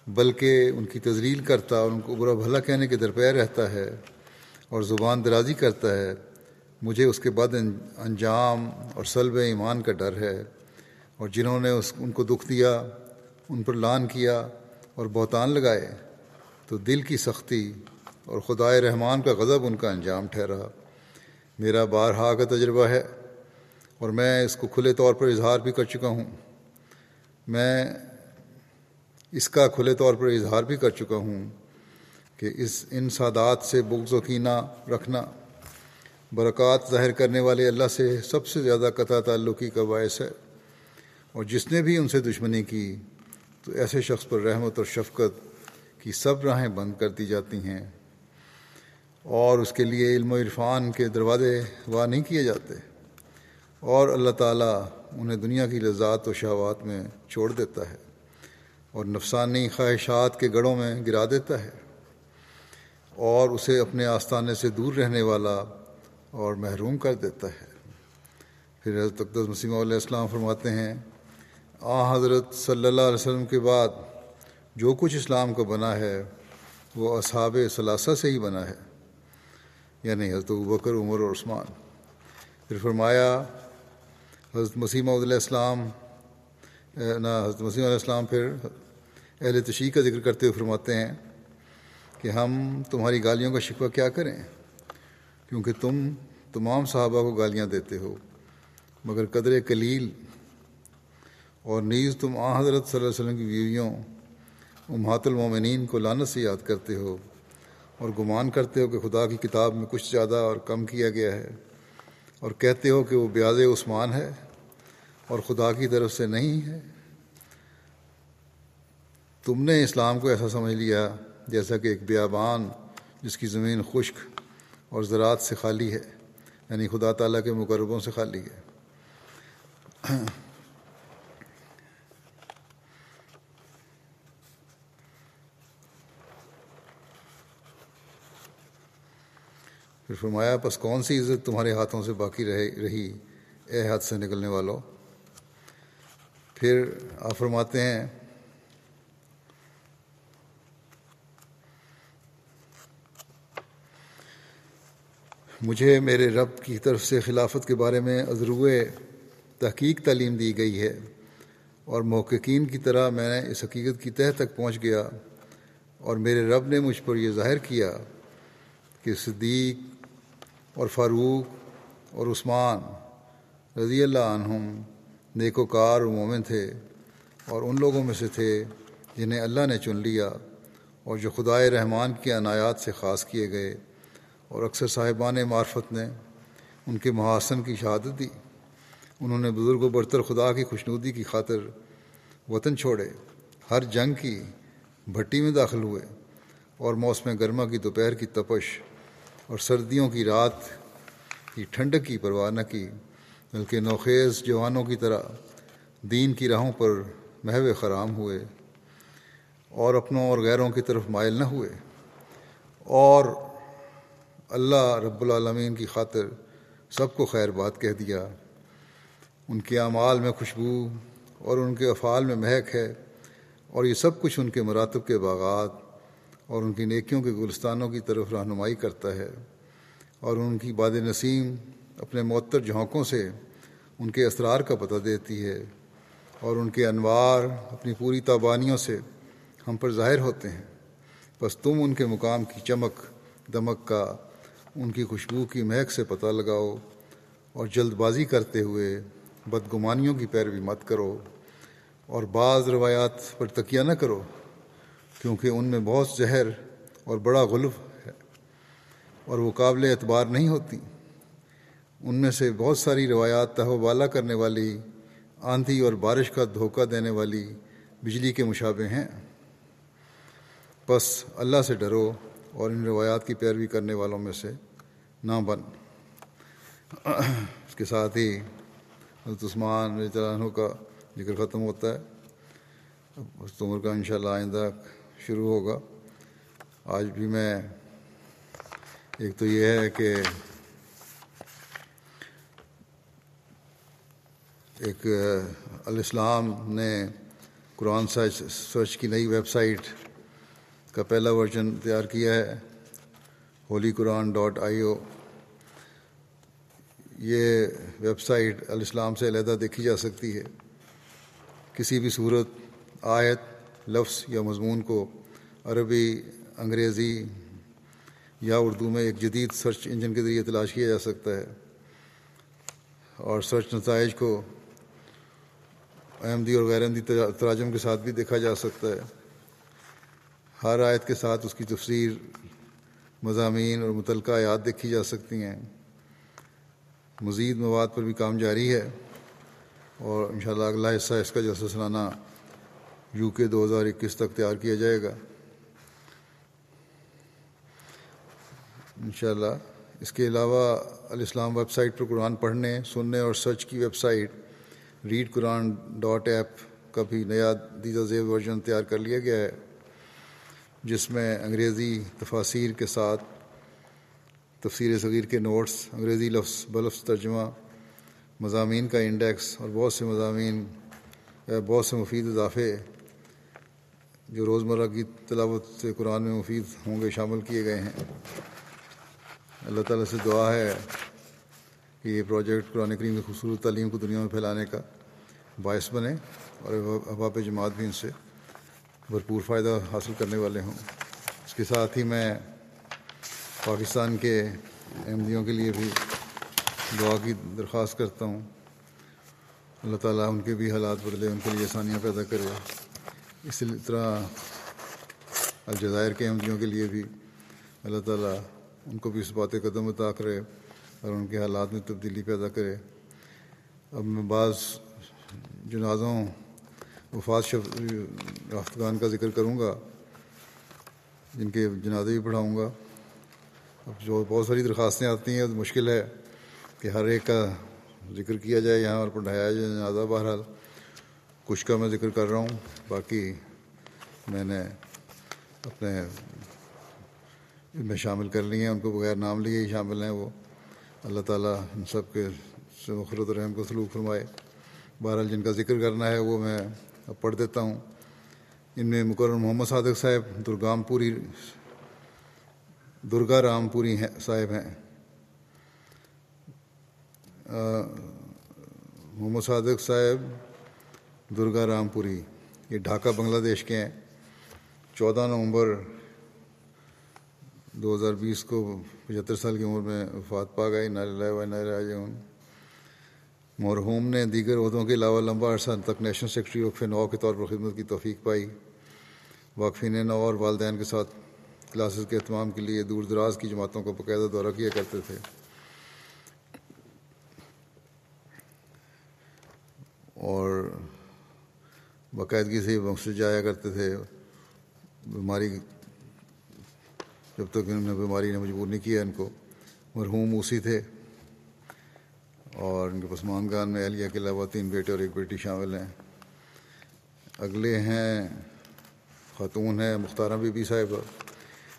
بلکہ ان کی تزلیل کرتا اور ان کو برا بھلا کہنے کے درپیر رہتا ہے۔ اور زبان درازی کرتا ہے، مجھے اس کے بعد انجام اور سلب ایمان کا ڈر ہے۔ اور جنہوں نے اس ان کو دکھ دیا، ان پر لان کیا اور بہتان لگائے، تو دل کی سختی اور خدائے رحمان کا غضب ان کا انجام ٹھہرا۔ میرا بارہا کا تجربہ ہے اور میں اس کو کھلے طور پر اظہار بھی کر چکا ہوں۔ میں اس کا کھلے طور پر اظہار بھی کر چکا ہوں۔ کہ اس ان سادات سے بغض و کینہ رکھنا، برکات ظاہر کرنے والے اللہ سے سب سے زیادہ قطع تعلقی کا باعث ہے۔ اور جس نے بھی ان سے دشمنی کی، تو ایسے شخص پر رحمت اور شفقت کی سب راہیں بند کر دی جاتی ہیں۔ اور اس کے لیے علم و عرفان کے دروازے وا نہیں کیے جاتے۔ اور اللہ تعالیٰ انہیں دنیا کی لذات و شہوات میں چھوڑ دیتا ہے۔ اور نفسانی خواہشات کے گڑھوں میں گرا دیتا ہے۔ اور اسے اپنے آستانے سے دور رہنے والا اور محروم کر دیتا ہے۔ پھر حضرت اقدس مسیم علیہ السلام فرماتے ہیں، آ حضرت صلی اللہ علیہ وسلم کے بعد جو کچھ اسلام کو بنا ہے، وہ اصحاب ثلاثہ سے ہی بنا ہے۔ یعنی حضرت بکر، عمر اور عثمان۔ پھر فرمایا، حضرت مسیم علیہ السلام نہ حضرت مسیم علیہ السلام پھر اہل تشیع کا ذکر کرتے ہوئے فرماتے ہیں کہ ہم تمہاری گالیوں کا شکوہ کیا کریں؟ کیونکہ تم تمام صحابہ کو گالیاں دیتے ہو، مگر قدر کلیل اور نیز تم آ حضرت صلی اللہ علیہ وسلم کی بیویوں، امہات المومنین کو لانت سے یاد کرتے ہو اور گمان کرتے ہو کہ خدا کی کتاب میں کچھ زیادہ اور کم کیا گیا ہے اور کہتے ہو کہ وہ بیاض عثمان ہے اور خدا کی طرف سے نہیں ہے۔ تم نے اسلام کو ایسا سمجھ لیا جیسا کہ ایک بیابان جس کی زمین خشک اور زراعت سے خالی ہے یعنی خدا تعالیٰ کے مقربوں سے خالی ہے۔ پھر فرمایا بس کون سی عزت تمہارے ہاتھوں سے باقی رہے، رہی، اے ہاتھ سے نکلنے والوں؟ پھر آپ فرماتے ہیں مجھے میرے رب کی طرف سے خلافت کے بارے میں ازرو تحقیق تعلیم دی گئی ہے اور محققین کی طرح میں نے اس حقیقت کی تہ تک پہنچ گیا اور میرے رب نے مجھ پر یہ ظاہر کیا کہ صدیق اور فاروق اور عثمان رضی اللہ عنہم نیک وکار اور مومن تھے اور ان لوگوں میں سے تھے جنہیں اللہ نے چن لیا اور جو خدائے رحمان کی عنایات سے خاص کیے گئے اور اکثر صاحبان معرفت نے ان کے محاسن کی شہادت دی۔ انہوں نے بزرگ و برتر خدا کی خوشنودی کی خاطر وطن چھوڑے، ہر جنگ کی بھٹی میں داخل ہوئے اور موسم گرما کی دوپہر کی تپش اور سردیوں کی رات کی ٹھنڈک کی پرواہ نہ کی، بلکہ نوخیز جوانوں کی طرح دین کی راہوں پر محو خرام ہوئے اور اپنوں اور غیروں کی طرف مائل نہ ہوئے۔ اور اللہ رب العالمین کی خاطر سب کو خیر بات کہہ دیا۔ ان کے اعمال میں خوشبو اور ان کے افعال میں مہک ہے اور یہ سب کچھ ان کے مراتب کے باغات اور ان کی نیکیوں کے گلستانوں کی طرف رہنمائی کرتا ہے اور ان کی باد نسیم اپنے معطر جھونکوں سے ان کے اسرار کا پتہ دیتی ہے اور ان کے انوار اپنی پوری تابانیوں سے ہم پر ظاہر ہوتے ہیں۔ بس تم ان کے مقام کی چمک دمک کا ان کی خوشبو کی مہک سے پتہ لگاؤ اور جلد بازی کرتے ہوئے بدگمانیوں کی پیروی مت کرو اور بعض روایات پر تکیہ نہ کرو کیونکہ ان میں بہت زہر اور بڑا غلف ہے اور وہ قابل اعتبار نہیں ہوتی۔ ان میں سے بہت ساری روایات تہو بالا کرنے والی، آندھی اور بارش کا دھوکہ دینے والی بجلی کے مشابے ہیں۔ بس اللہ سے ڈرو۔ اور ان روایات کی پیروی کرنے والوں میں سے نہ بن۔ اس کے ساتھ ہی حضرت عثمان عنہ کا ذکر ختم ہوتا ہے۔ اس عمر کا انشاءاللہ آئندہ شروع ہوگا۔ آج بھی میں ایک تو یہ ہے کہ ایک الاسلام نے قرآن سرچ کی نئی ویب سائٹ کا پہلا ورژن تیار کیا ہے، ہولی قرآن ڈاٹ آئی او۔ یہ ویب سائٹ الاسلام سے علیحدہ دیکھی جا سکتی ہے۔ کسی بھی صورت آیت، لفظ یا مضمون کو عربی، انگریزی یا اردو میں ایک جدید سرچ انجن کے ذریعے تلاش کیا جا سکتا ہے۔ اور سرچ نتائج کو احمدی اور غیر احمدی تراجم کے ساتھ بھی دیکھا جا سکتا ہے۔ ہر آیت کے ساتھ اس کی تفسیر، مضامین اور متعلقہ آیات دیکھی جا سکتی ہیں۔ مزید مواد پر بھی کام جاری ہے اور انشاءاللہ اگلا حصہ اس کا جلسہ سلانہ یو کے دو ہزار اکیس تک تیار کیا جائے گا۔ انشاءاللہ اس کے علاوہ الاسلام ویب سائٹ پر قرآن پڑھنے، سننے اور سرچ کی website read Quran dot app کا بھی نیا دیدہ زیب ورژن تیار کر لیا گیا ہے۔ جس میں انگریزی تفاصیر کے ساتھ، تفسیر صغیر کے نوٹس، انگریزی لفظ، بلفظ ترجمہ، مضامین کا انڈیکس اور بہت سے مضامین بہت سے مفید اضافے جو روزمرہ کی تلاوت سے قرآن میں مفید ہوں گے شامل کیے گئے ہیں۔ اللہ تعالیٰ سے دعا ہے کہ یہ پروجیکٹ قرآن کریم کی خوبصورت تعلیم کو دنیا میں پھیلانے کا باعث بنے اور احباب جماعت بھی ان سے بھرپور فائدہ حاصل کرنے والے ہوں۔ اس کے ساتھ ہی میں پاکستان کے احمدیوں کے لیے بھی دعا کی درخواست کرتا ہوں۔ اللہ تعالیٰ ان کے بھی حالات بدلے، ان کے لیے آسانیاں پیدا کرے۔ اسی طرح الجزائر کے احمدیوں کے لیے بھی اللہ تعالیٰ ان کو بھی اس بات قدم عطا کرے اور ان کے حالات میں تبدیلی پیدا کرے۔ اب میں بعض جنازوں وفات شف رافتگان کا ذکر کروں گا، جن کے جنازے بھی پڑھاؤں گا۔ اب جو بہت ساری درخواستیں آتی ہیں مشکل ہے کہ ہر ایک کا ذکر کیا جائے یہاں اور پڑھایا جائے جنازہ۔ بہرحال کچھ کا میں ذکر کر رہا ہوں، باقی میں نے اپنے ان میں شامل کر لی ہیں، ان کو بغیر نام لیے ہی شامل ہیں وہ۔ اللہ تعالیٰ ان سب کے سے مخرت رحم کو سلوک فرمائے۔ بہرحال جن کا ذکر کرنا ہے، وہ میں اب پڑھ دیتا ہوں۔ ان میں مقرر محمد صادق صاحب، درگام پوری درگا رام پوری ہیں، صاحب ہیں۔ محمد صادق صاحب درگا رام پوری، یہ ڈھاکہ بنگلہ دیش کے ہیں۔ چودہ نومبر دو ہزار بیس کو پچہتر سال کی عمر میں وفات پا گئے ناراج مرحوم نے دیگر عہدوں کے علاوہ لمبا عرصہ تک نیشنل سیکرٹری وقف نو کے طور پر خدمت کی توفیق پائی۔ واقفین نو اور والدین کے ساتھ کلاسز کے اہتمام کے لیے دور دراز کی جماعتوں کو باقاعدہ دورہ کیا کرتے تھے۔ اور باقاعدگی سے مسجد جایا کرتے تھے۔ بیماری جب تک انہوں نے بیماری نے مجبور نہیں کیا ان کو۔ مرحوم اسی تھے۔ اور ان کے پسمانگان میں اہلیہ کے علاوہ تین بیٹے اور ایک بیٹی شامل ہیں۔ اگلے ہیں خاتون ہیں مختارہ بی بی صاحب،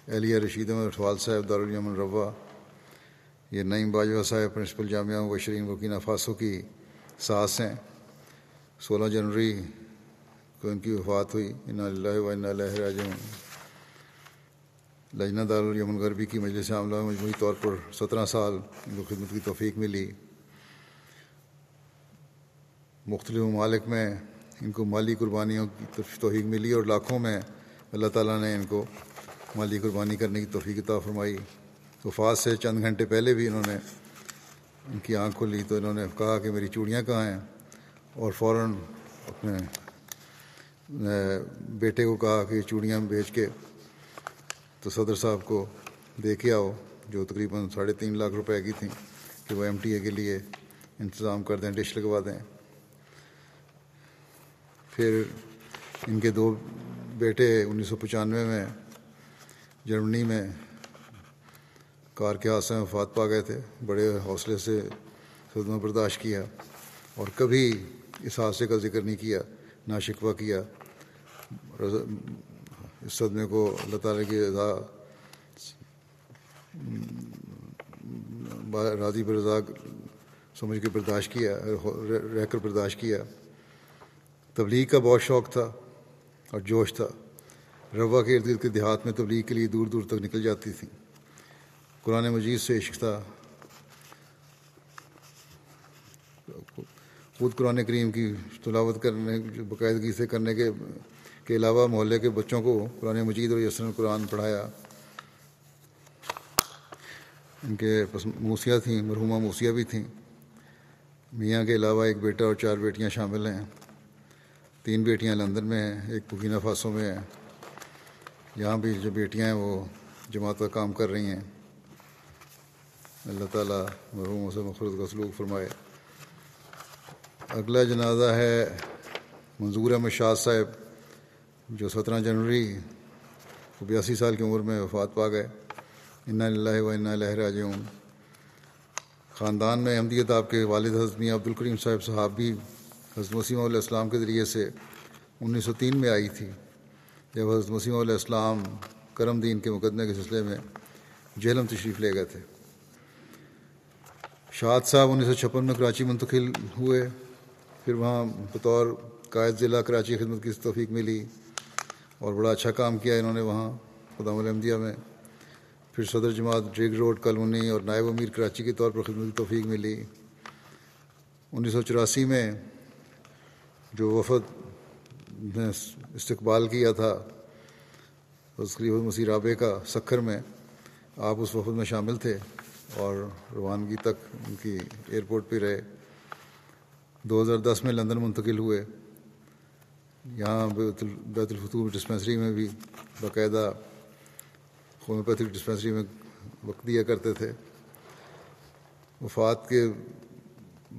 اہلیہ رشید احمد اٹھوال صاحب دارالمن روا، یہ نعیم باجوہ صاحب، پرنسپل جامعہ وشرین وکینہ فاسو کی ساس ہیں۔ سولہ جنوری کو ان کی وفات ہوئی۔ ان اللہ و راجعون۔ لجنہ دارالیمن غربی کی مجلس عاملہ مجموعی طور پر سترہ سال ان کو خدمت کی توفیق ملی۔ مختلف ممالک میں ان کو مالی قربانیوں کی توفیق ملی اور لاکھوں میں اللہ تعالیٰ نے ان کو مالی قربانی کرنے کی توفیق عطا فرمائی۔ وفات سے چند گھنٹے پہلے بھی انہوں نے ان کی آنکھ کھلی تو انہوں نے کہا کہ میری چوڑیاں کہاں ہیں؟ اور فوراً اپنے بیٹے کو کہا کہ چوڑیاں بیچ کے تو صدر صاحب کو دے کے آؤ، جو تقریباً ساڑھے تین لاکھ روپے کی تھیں کہ وہ ایم ٹی اے کے لیے انتظام کر دیں، ڈش لگوا دیں۔ پھر ان کے دو بیٹے انیس سو پچانوے میں جرمنی میں کار کے حادثے میں وفات پا گئے تھے، بڑے حوصلے سے صدمہ برداشت کیا اور کبھی اس حادثے کا ذکر نہیں کیا، نہ شکوہ کیا۔ اس صدمے کو اللہ تعالیٰ کی رضا راضی برضا سمجھ کے برداشت کیا رہ کر برداشت کیا۔ تبلیغ کا بہت شوق تھا اور جوش تھا۔ روا کے ارد گرد کے دیہات میں تبلیغ کے لیے دور دور تک نکل جاتی تھیں۔ قرآن مجید سے عشق تھا۔ خود قرآن کریم کی تلاوت کرنے، باقاعدگی سے کرنے کے کے علاوہ محلے کے بچوں کو قرآن مجید اور یسن قرآن پڑھایا۔ ان کے موسیاں تھیں، مرحومہ موسیاں بھی تھیں۔ میاں کے علاوہ ایک بیٹا اور چار بیٹیاں شامل ہیں۔ تین بیٹیاں لندن میں ہیں، ایک بکینہ فاسوں میں ہیں۔ یہاں بھی جو بیٹیاں ہیں، وہ جماعت کا کام کر رہی ہیں۔ اللہ تعالیٰ مرحوموں سے مخرط کا سلوک فرمائے۔ اگلا جنازہ ہے منظور احمد شاہ صاحب، جو سترہ جنوری بیاسی سال کی عمر میں وفات پا گئے۔ انََََََََََََََََََََََََََََََََََََََََََََََََََََََََََََََََََََََََََََََََََََََََََ اناللہ و انََََََََََََََََََََََََََََََََََََََََََََ خاندان میں احمدیت آپ کے والد حضرت میاں عبد الکریم صاحب صاحب بھی حضرت مسیم علیہ السلام کے ذریعے سے انیس سو تین میں آئی تھی، جب حضرت مسیم علیہ السلام کرم دین کے مقدمے کے سلسلے میں جہلم تشریف لے گئے تھے۔ شاد صاحب انیس سو چھپن میں کراچی منتقل ہوئے، پھر وہاں بطور قائد ضلع کراچی خدمت کی توفیق ملی اور بڑا اچھا کام کیا انہوں نے وہاں، خدام الحمدیہ میں۔ پھر صدر جماعت ڈریگ روڈ کالونی اور نائب امیر کراچی کے طور پر خدمت کی توفیق ملی۔ انیس سو چوراسی میں جو وفد نے استقبال کیا تھا قریب مسیح رابع کا سکھر میں آپ اس وفد میں شامل تھے اور روانگی تک ان کی ایئرپورٹ پہ رہے۔ دو ہزار دس میں لندن منتقل ہوئے۔ یہاں بیت الفتور ڈسپینسری میں بھی باقاعدہ ہومیوپیتھک ڈسپینسری میں وقت دیا کرتے تھے۔ وفات کے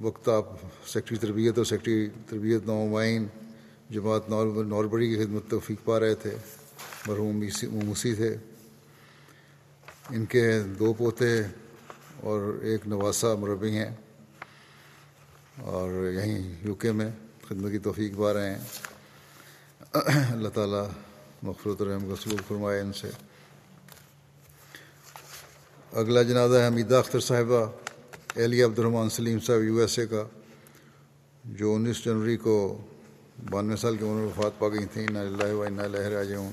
وقت آپ سیکٹری تربیت اور سیکٹری تربیت نومائن جماعت ناربڑی کی خدمت توفیق پا رہے تھے، مرحوم موسی تھے۔ ان کے دو پوتے اور ایک نواسا مربی ہیں اور یہیں یو کے میں خدمت کی توفیق پا رہے ہیں۔ اللہ تعالیٰ مغفرت الرحم کا سلوک فرمائے ان سے۔ اگلا جنازہ ہے حمیدہ اختر صاحبہ۔ علی عبد الرحمٰن سلیم صاحب یو ایس اے کا، جو انیس جنوری کو بانوے سال کی عمر میں وفات پا گئی تھیں اللہ و لہر راجعون۔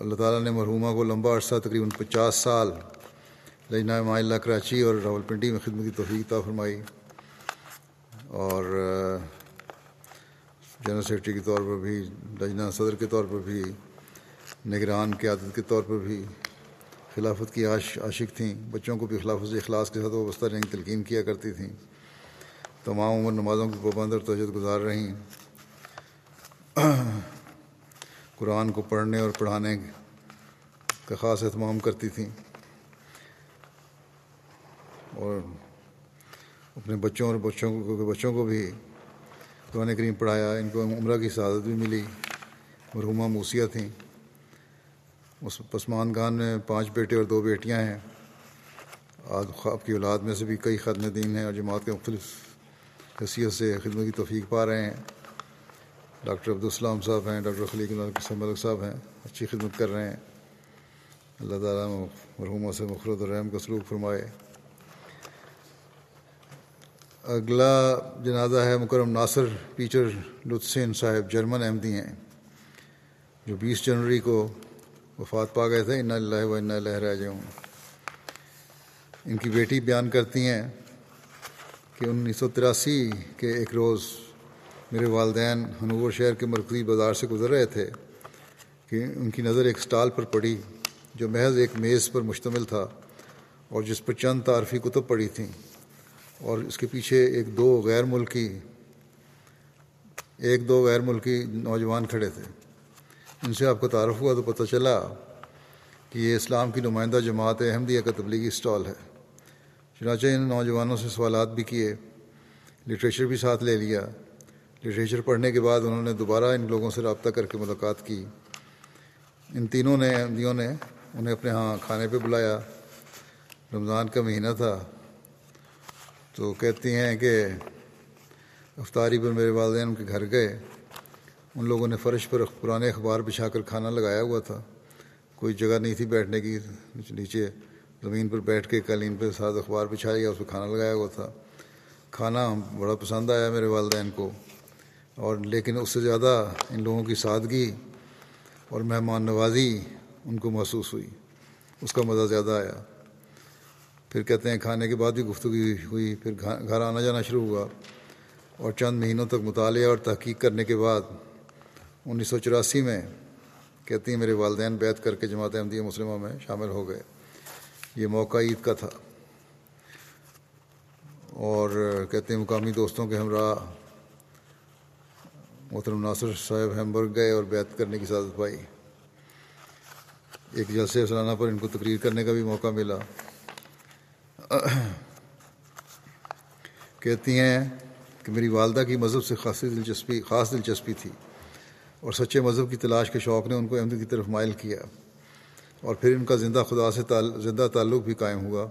اللہ تعالیٰ نے مرحومہ کو لمبا عرصہ تقریباً پچاس سال لجنہ معلّہ کراچی اور راول پنڈی میں خدمت کی توفیق تا فرمائی۔ اور جنرل سیکرٹری کے طور پر بھی، لجنہ صدر کے طور پر بھی، نگران قیادت کے طور پر بھی خلافت کی عاش عاشق تھیں۔ بچوں کو بھی خلافت اخلاص کے ساتھ وابستہ رنگ تلقین کیا کرتی تھیں۔ تمام عمر نمازوں کی پابند اور توجہ گزار رہیں۔ قرآن کو پڑھنے اور پڑھانے کا خاص اہتمام کرتی تھیں۔ اور اپنے بچوں اور بچوں کو بچوں کو بھی قرآن کریم پڑھایا، ان کو عمرہ کی سعادت بھی ملی، مرحومہ موسیہ تھیں۔ اس پسمان خان میں پانچ بیٹے اور دو بیٹیاں ہیں۔ آج خواب کی اولاد میں سے بھی کئی خدم دین ہیں اور جماعت کے مختلف حیثیت سے خدمت کی توفیق پا رہے ہیں۔ ڈاکٹر عبدالسلام صاحب ہیں، ڈاکٹر خلیق اللہ ملک صاحب ہیں، اچھی خدمت کر رہے ہیں۔ اللہ تعالیٰ مرحومہ سے مخرت الرحم کا سلوک فرمائے۔ اگلا جنازہ ہے مکرم ناصر پیچر لطسین صاحب، جرمن احمدی ہیں، جو بیس جنوری کو وفات پا گئے تھے ان اللہ و ان لہرا جاؤں ان سے سے آپ کو تعارف ہوا تو پتہ چلا کہ یہ اسلام کی نمائندہ جماعت احمدیہ کا تبلیغی اسٹال ہے۔ چنانچہ ان نوجوانوں سے سوالات بھی کیے، لٹریچر بھی ساتھ لے لیا۔ لٹریچر پڑھنے کے بعد انہوں نے دوبارہ ان لوگوں سے رابطہ کر کے ملاقات کی۔ ان تینوں نے، احمدیوں نے انہیں اپنے ہاں کھانے پہ بلایا۔ رمضان کا مہینہ تھا۔ تو کہتی ہیں کہ افطاری پر میرے والدین ان کے گھر گئے۔ ان لوگوں نے فرش پر پرانے اخبار بچھا کر کھانا لگایا ہوا تھا۔ کوئی جگہ نہیں تھی بیٹھنے کی۔ نیچے زمین پر بیٹھ کے قالین پہ ساتھ اخبار بچھایا گیا اس پہ کھانا لگایا ہوا تھا۔ کھانا بڑا پسند آیا میرے والدین کو۔ اور لیکن اس سے زیادہ ان لوگوں کی سادگی اور مہمان نوازی ان کو محسوس ہوئی۔ اس کا مزہ زیادہ آیا۔ پھر کہتے ہیں کھانے کے بعد بھی گفتگو ہوئی، پھر گھر آنا جانا شروع ہوا۔ اور چند مہینوں تک مطالعہ اور تحقیق کرنے کے بعد انیس سو چوراسی میں کہتی ہیں میرے والدین بیت کر کے جماعت احمدیہ مسلمہ میں شامل ہو گئے۔ یہ موقع عید کا تھا۔ اور کہتے ہیں مقامی دوستوں کے ہمراہ محترم ناصر صاحب ہیمبرگ گئے اور بیت کرنے کی سعادت پائی۔ ایک جلسے سالانہ پر ان کو تقریر کرنے کا بھی موقع ملا۔ کہتی ہیں کہ میری والدہ کی مذہب سے خاصی دلچسپی خاص دلچسپی تھی۔ اور سچے مذہب کی تلاش کے شوق نے ان کو احمد کی طرف مائل کیا اور پھر ان کا زندہ خدا سے زندہ تعلق بھی قائم ہوا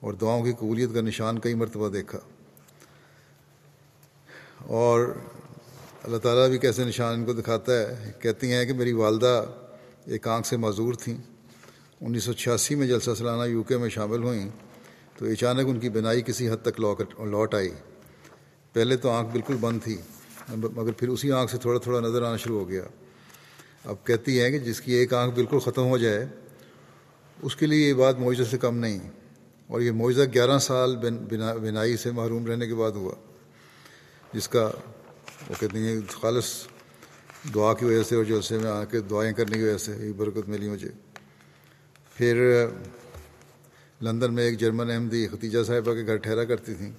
اور دعاؤں کی قبولیت کا نشان کئی مرتبہ دیکھا اور اللہ تعالیٰ بھی کیسے نشان ان کو دکھاتا ہے؟ کہتی ہیں کہ میری والدہ ایک آنکھ سے معذور تھیں۔ انیس سو چھیاسی میں جلسہ سالانہ یو کے میں شامل ہوئیں تو اچانک ان کی بنائی کسی حد تک لوٹ آئی۔ پہلے تو آنکھ بالکل بند تھی۔ مگر پھر اسی آنکھ سے تھوڑا تھوڑا نظر آنا شروع ہو گیا۔ اب کہتی ہے کہ جس کی ایک آنکھ بالکل ختم ہو جائے، اس کے لیے یہ بات معجزہ سے کم نہیں۔ اور یہ معجزہ گیارہ سال بنائی سے محروم رہنے کے بعد ہوا۔ جس کا وہ کہتی ہیں خالص دعا کی وجہ سے اور جلسے میں آ کے دعائیں کرنے کی وجہ سے یہ برکت ملی مجھے۔ پھر لندن میں ایک جرمن احمدی ختیجہ صاحبہ کے گھر ٹھہرا کرتی تھیں۔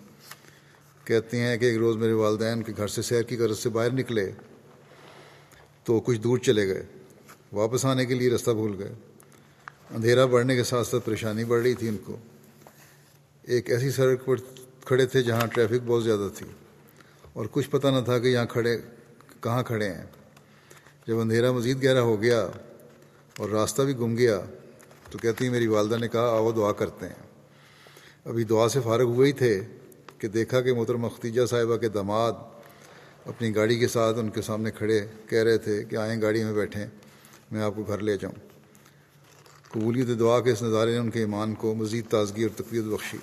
کہتی ہیں کہ ایک روز میرے والدین کے گھر سے سیر کی غرض سے باہر نکلے تو کچھ دور چلے گئے، واپس آنے کے لیے رستہ بھول گئے۔ اندھیرا بڑھنے کے ساتھ ساتھ پریشانی بڑھ رہی تھی ان کو۔ ایک ایسی سڑک پر کھڑے تھے جہاں ٹریفک بہت زیادہ تھی اور کچھ پتہ نہ تھا کہ یہاں کھڑے، کہاں کھڑے ہیں۔ جب اندھیرا مزید گہرا ہو گیا اور راستہ بھی گم گیا تو کہتی ہیں، میری والدہ نے کہا، آؤ دعا کرتے ہیں۔ ابھی دعا سے فارغ ہوئے ہی تھے۔ کہ دیکھا کہ محترمہ ختیجہ صاحبہ کے دماد اپنی گاڑی کے ساتھ ان کے سامنے کھڑے، کہہ رہے تھے کہ آئیں گاڑی میں بیٹھیں، میں آپ کو گھر لے جاؤں۔ قبولیت دعا کے اس نظارے نے ان کے ایمان کو مزید تازگی اور تقویت بخشی۔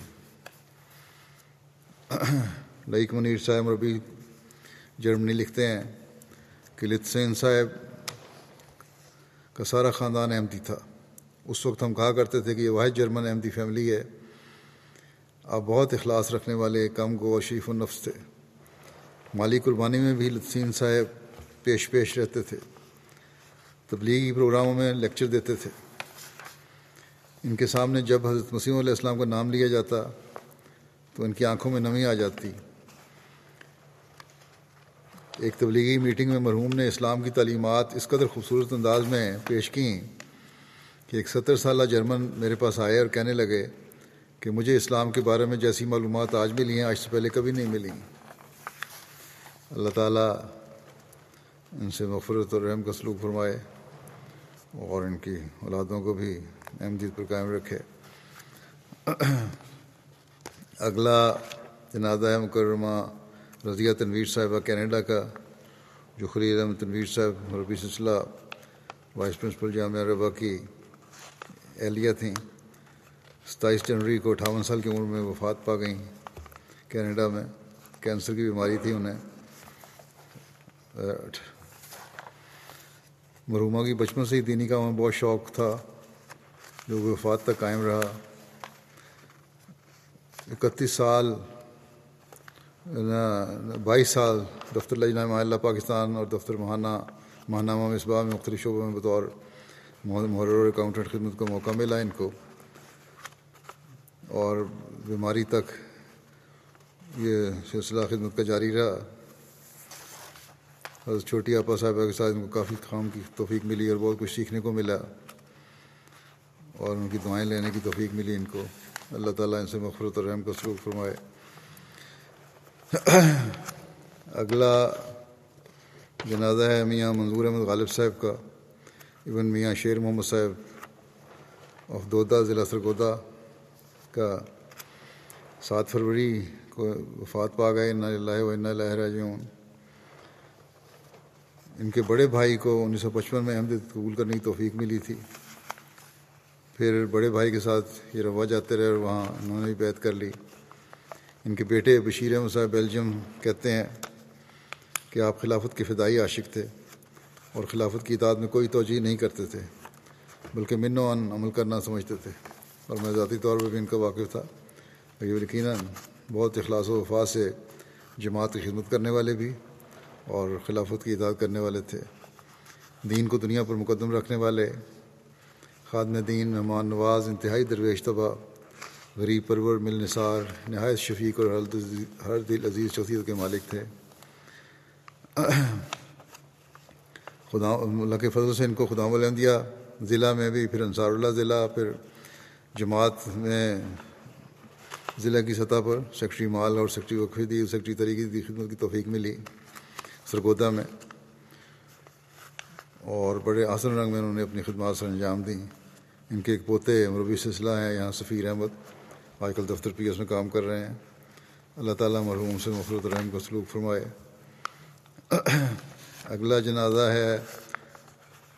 *clears throat* لئیک منیر صاحب ربی جرمنی لکھتے ہیں کہ لطسین صاحب کا سارا خاندان احمدی تھا۔ اس وقت ہم کہا کرتے تھے کہ یہ واحد جرمن احمدی فیملی ہے۔ آپ بہت اخلاص رکھنے والے کم گو شریف النفس تھے۔ مالی قربانی میں بھی لطسین صاحب پیش پیش رہتے تھے۔ تبلیغی پروگراموں میں لیکچر دیتے تھے۔ ان کے سامنے جب حضرت مسیم علیہ السلام کا نام لیا جاتا، تو ان کی آنکھوں میں نمی آ جاتی۔ ایک تبلیغی میٹنگ میں مرحوم نے اسلام کی تعلیمات اس قدر خوبصورت انداز میں پیش کیں کہ ایک ستر سالہ جرمن میرے پاس آئے اور کہنے لگے کہ مجھے اسلام کے بارے میں جیسی معلومات آج ملی ہیں، آج سے پہلے کبھی نہیں ملی۔ اللہ تعالیٰ ان سے مغفرت اور رحم کا سلوک فرمائے اور ان کی اولادوں کو بھی احمدیت پر قائم رکھے۔ اگلا جنازہ مکرمہ رضیہ تنویر صاحبہ کینیڈا کا، جو خلیل احمد تنویر صاحب ربی سلسلہ وائس پرنسپل جامعہ ربا کی اہلیہ تھیں۔ ستائیس جنوری کو اٹھاون سال کی عمر میں وفات پا گئیں، کینیڈا میں، کینسر کی بیماری تھی انہیں۔ مرحوما کی بچپن سے ہی دینی کا بہت شوق تھا، جو وفات تک قائم رہا۔ اکتیس سال بائیس سال دفتر لجنہ اللہ پاکستان اور دفتر ماہانہ ماہنامہ مصباح میں مختلف شعبوں میں بطور محرر اکاؤنٹنٹ خدمت کا موقع ملا ان کو۔ اور بیماری تک یہ سلسلہ خدمت کا جاری رہا۔ حضرت چھوٹی آپا صاحبہ کے ساتھ ان کو کافی کام کی توفیق ملی اور بہت کچھ سیکھنے کو ملا اور ان کی دعائیں لینے کی توفیق ملی ان کو۔ اللہ تعالیٰ ان سے مغفرت اور رحم کا سلوک فرمائے۔ اگلا جنازہ ہے میاں منظور احمد غالب صاحب کا ایون میاں شیر محمد صاحب آف دودہ، ضلع سرگودا کا سات فروری کو وفات پا گئے اللہ و اللہ راجعون۔ ان کے بڑے بھائی کو انیس سو پچپن میں احمد قبول کرنے کی توفیق ملی تھی۔ پھر بڑے بھائی کے ساتھ یہ روا جاتے رہے اور وہاں انہوں نے بھی بیت کر لی۔ ان کے بیٹے بشیر احمد صاحب بیلجیم کہتے ہیں کہ آپ خلافت کے فدائی عاشق تھے اور خلافت کی اطاعت میں کوئی توجہ نہیں کرتے تھے، بلکہ من و ان عمل کرنا سمجھتے تھے۔ اور میں ذاتی طور پہ بھی ان کا واقف تھا۔ یہ یقیناً بہت اخلاص و وفا سے جماعت کی خدمت کرنے والے بھی اور خلافت کی اطاعت کرنے والے تھے۔ دین کو دنیا پر مقدم رکھنے والے، خادم دین، مہمان نواز، انتہائی درویش طبع، غریب پرور، مل نثار، نہایت شفیق اور ہر دل عزیز شخصیت کے مالک تھے۔ خدا، اللہ کے فضل سے ان کو خدا الحمدیہ ضلع میں بھی، پھر انصار اللہ ضلع، پھر جماعت میں ضلع کی سطح پر سیکٹری مال اور سیکٹری وقفی دی سیکٹری طریقے کی خدمت کی توفیق ملی سرگودا میں۔ اور بڑے آسن رنگ میں انہوں نے اپنی خدمات سر انجام دیں۔ ان کے ایک پوتے مربی سلسلہ ہیں، یہاں سفیر احمد۔ آج کل دفتر پی ایس میں کام کر رہے ہیں۔ اللہ تعالیٰ مرحوم سے مفرت الرحم کا سلوک فرمائے۔ اگلا جنازہ ہے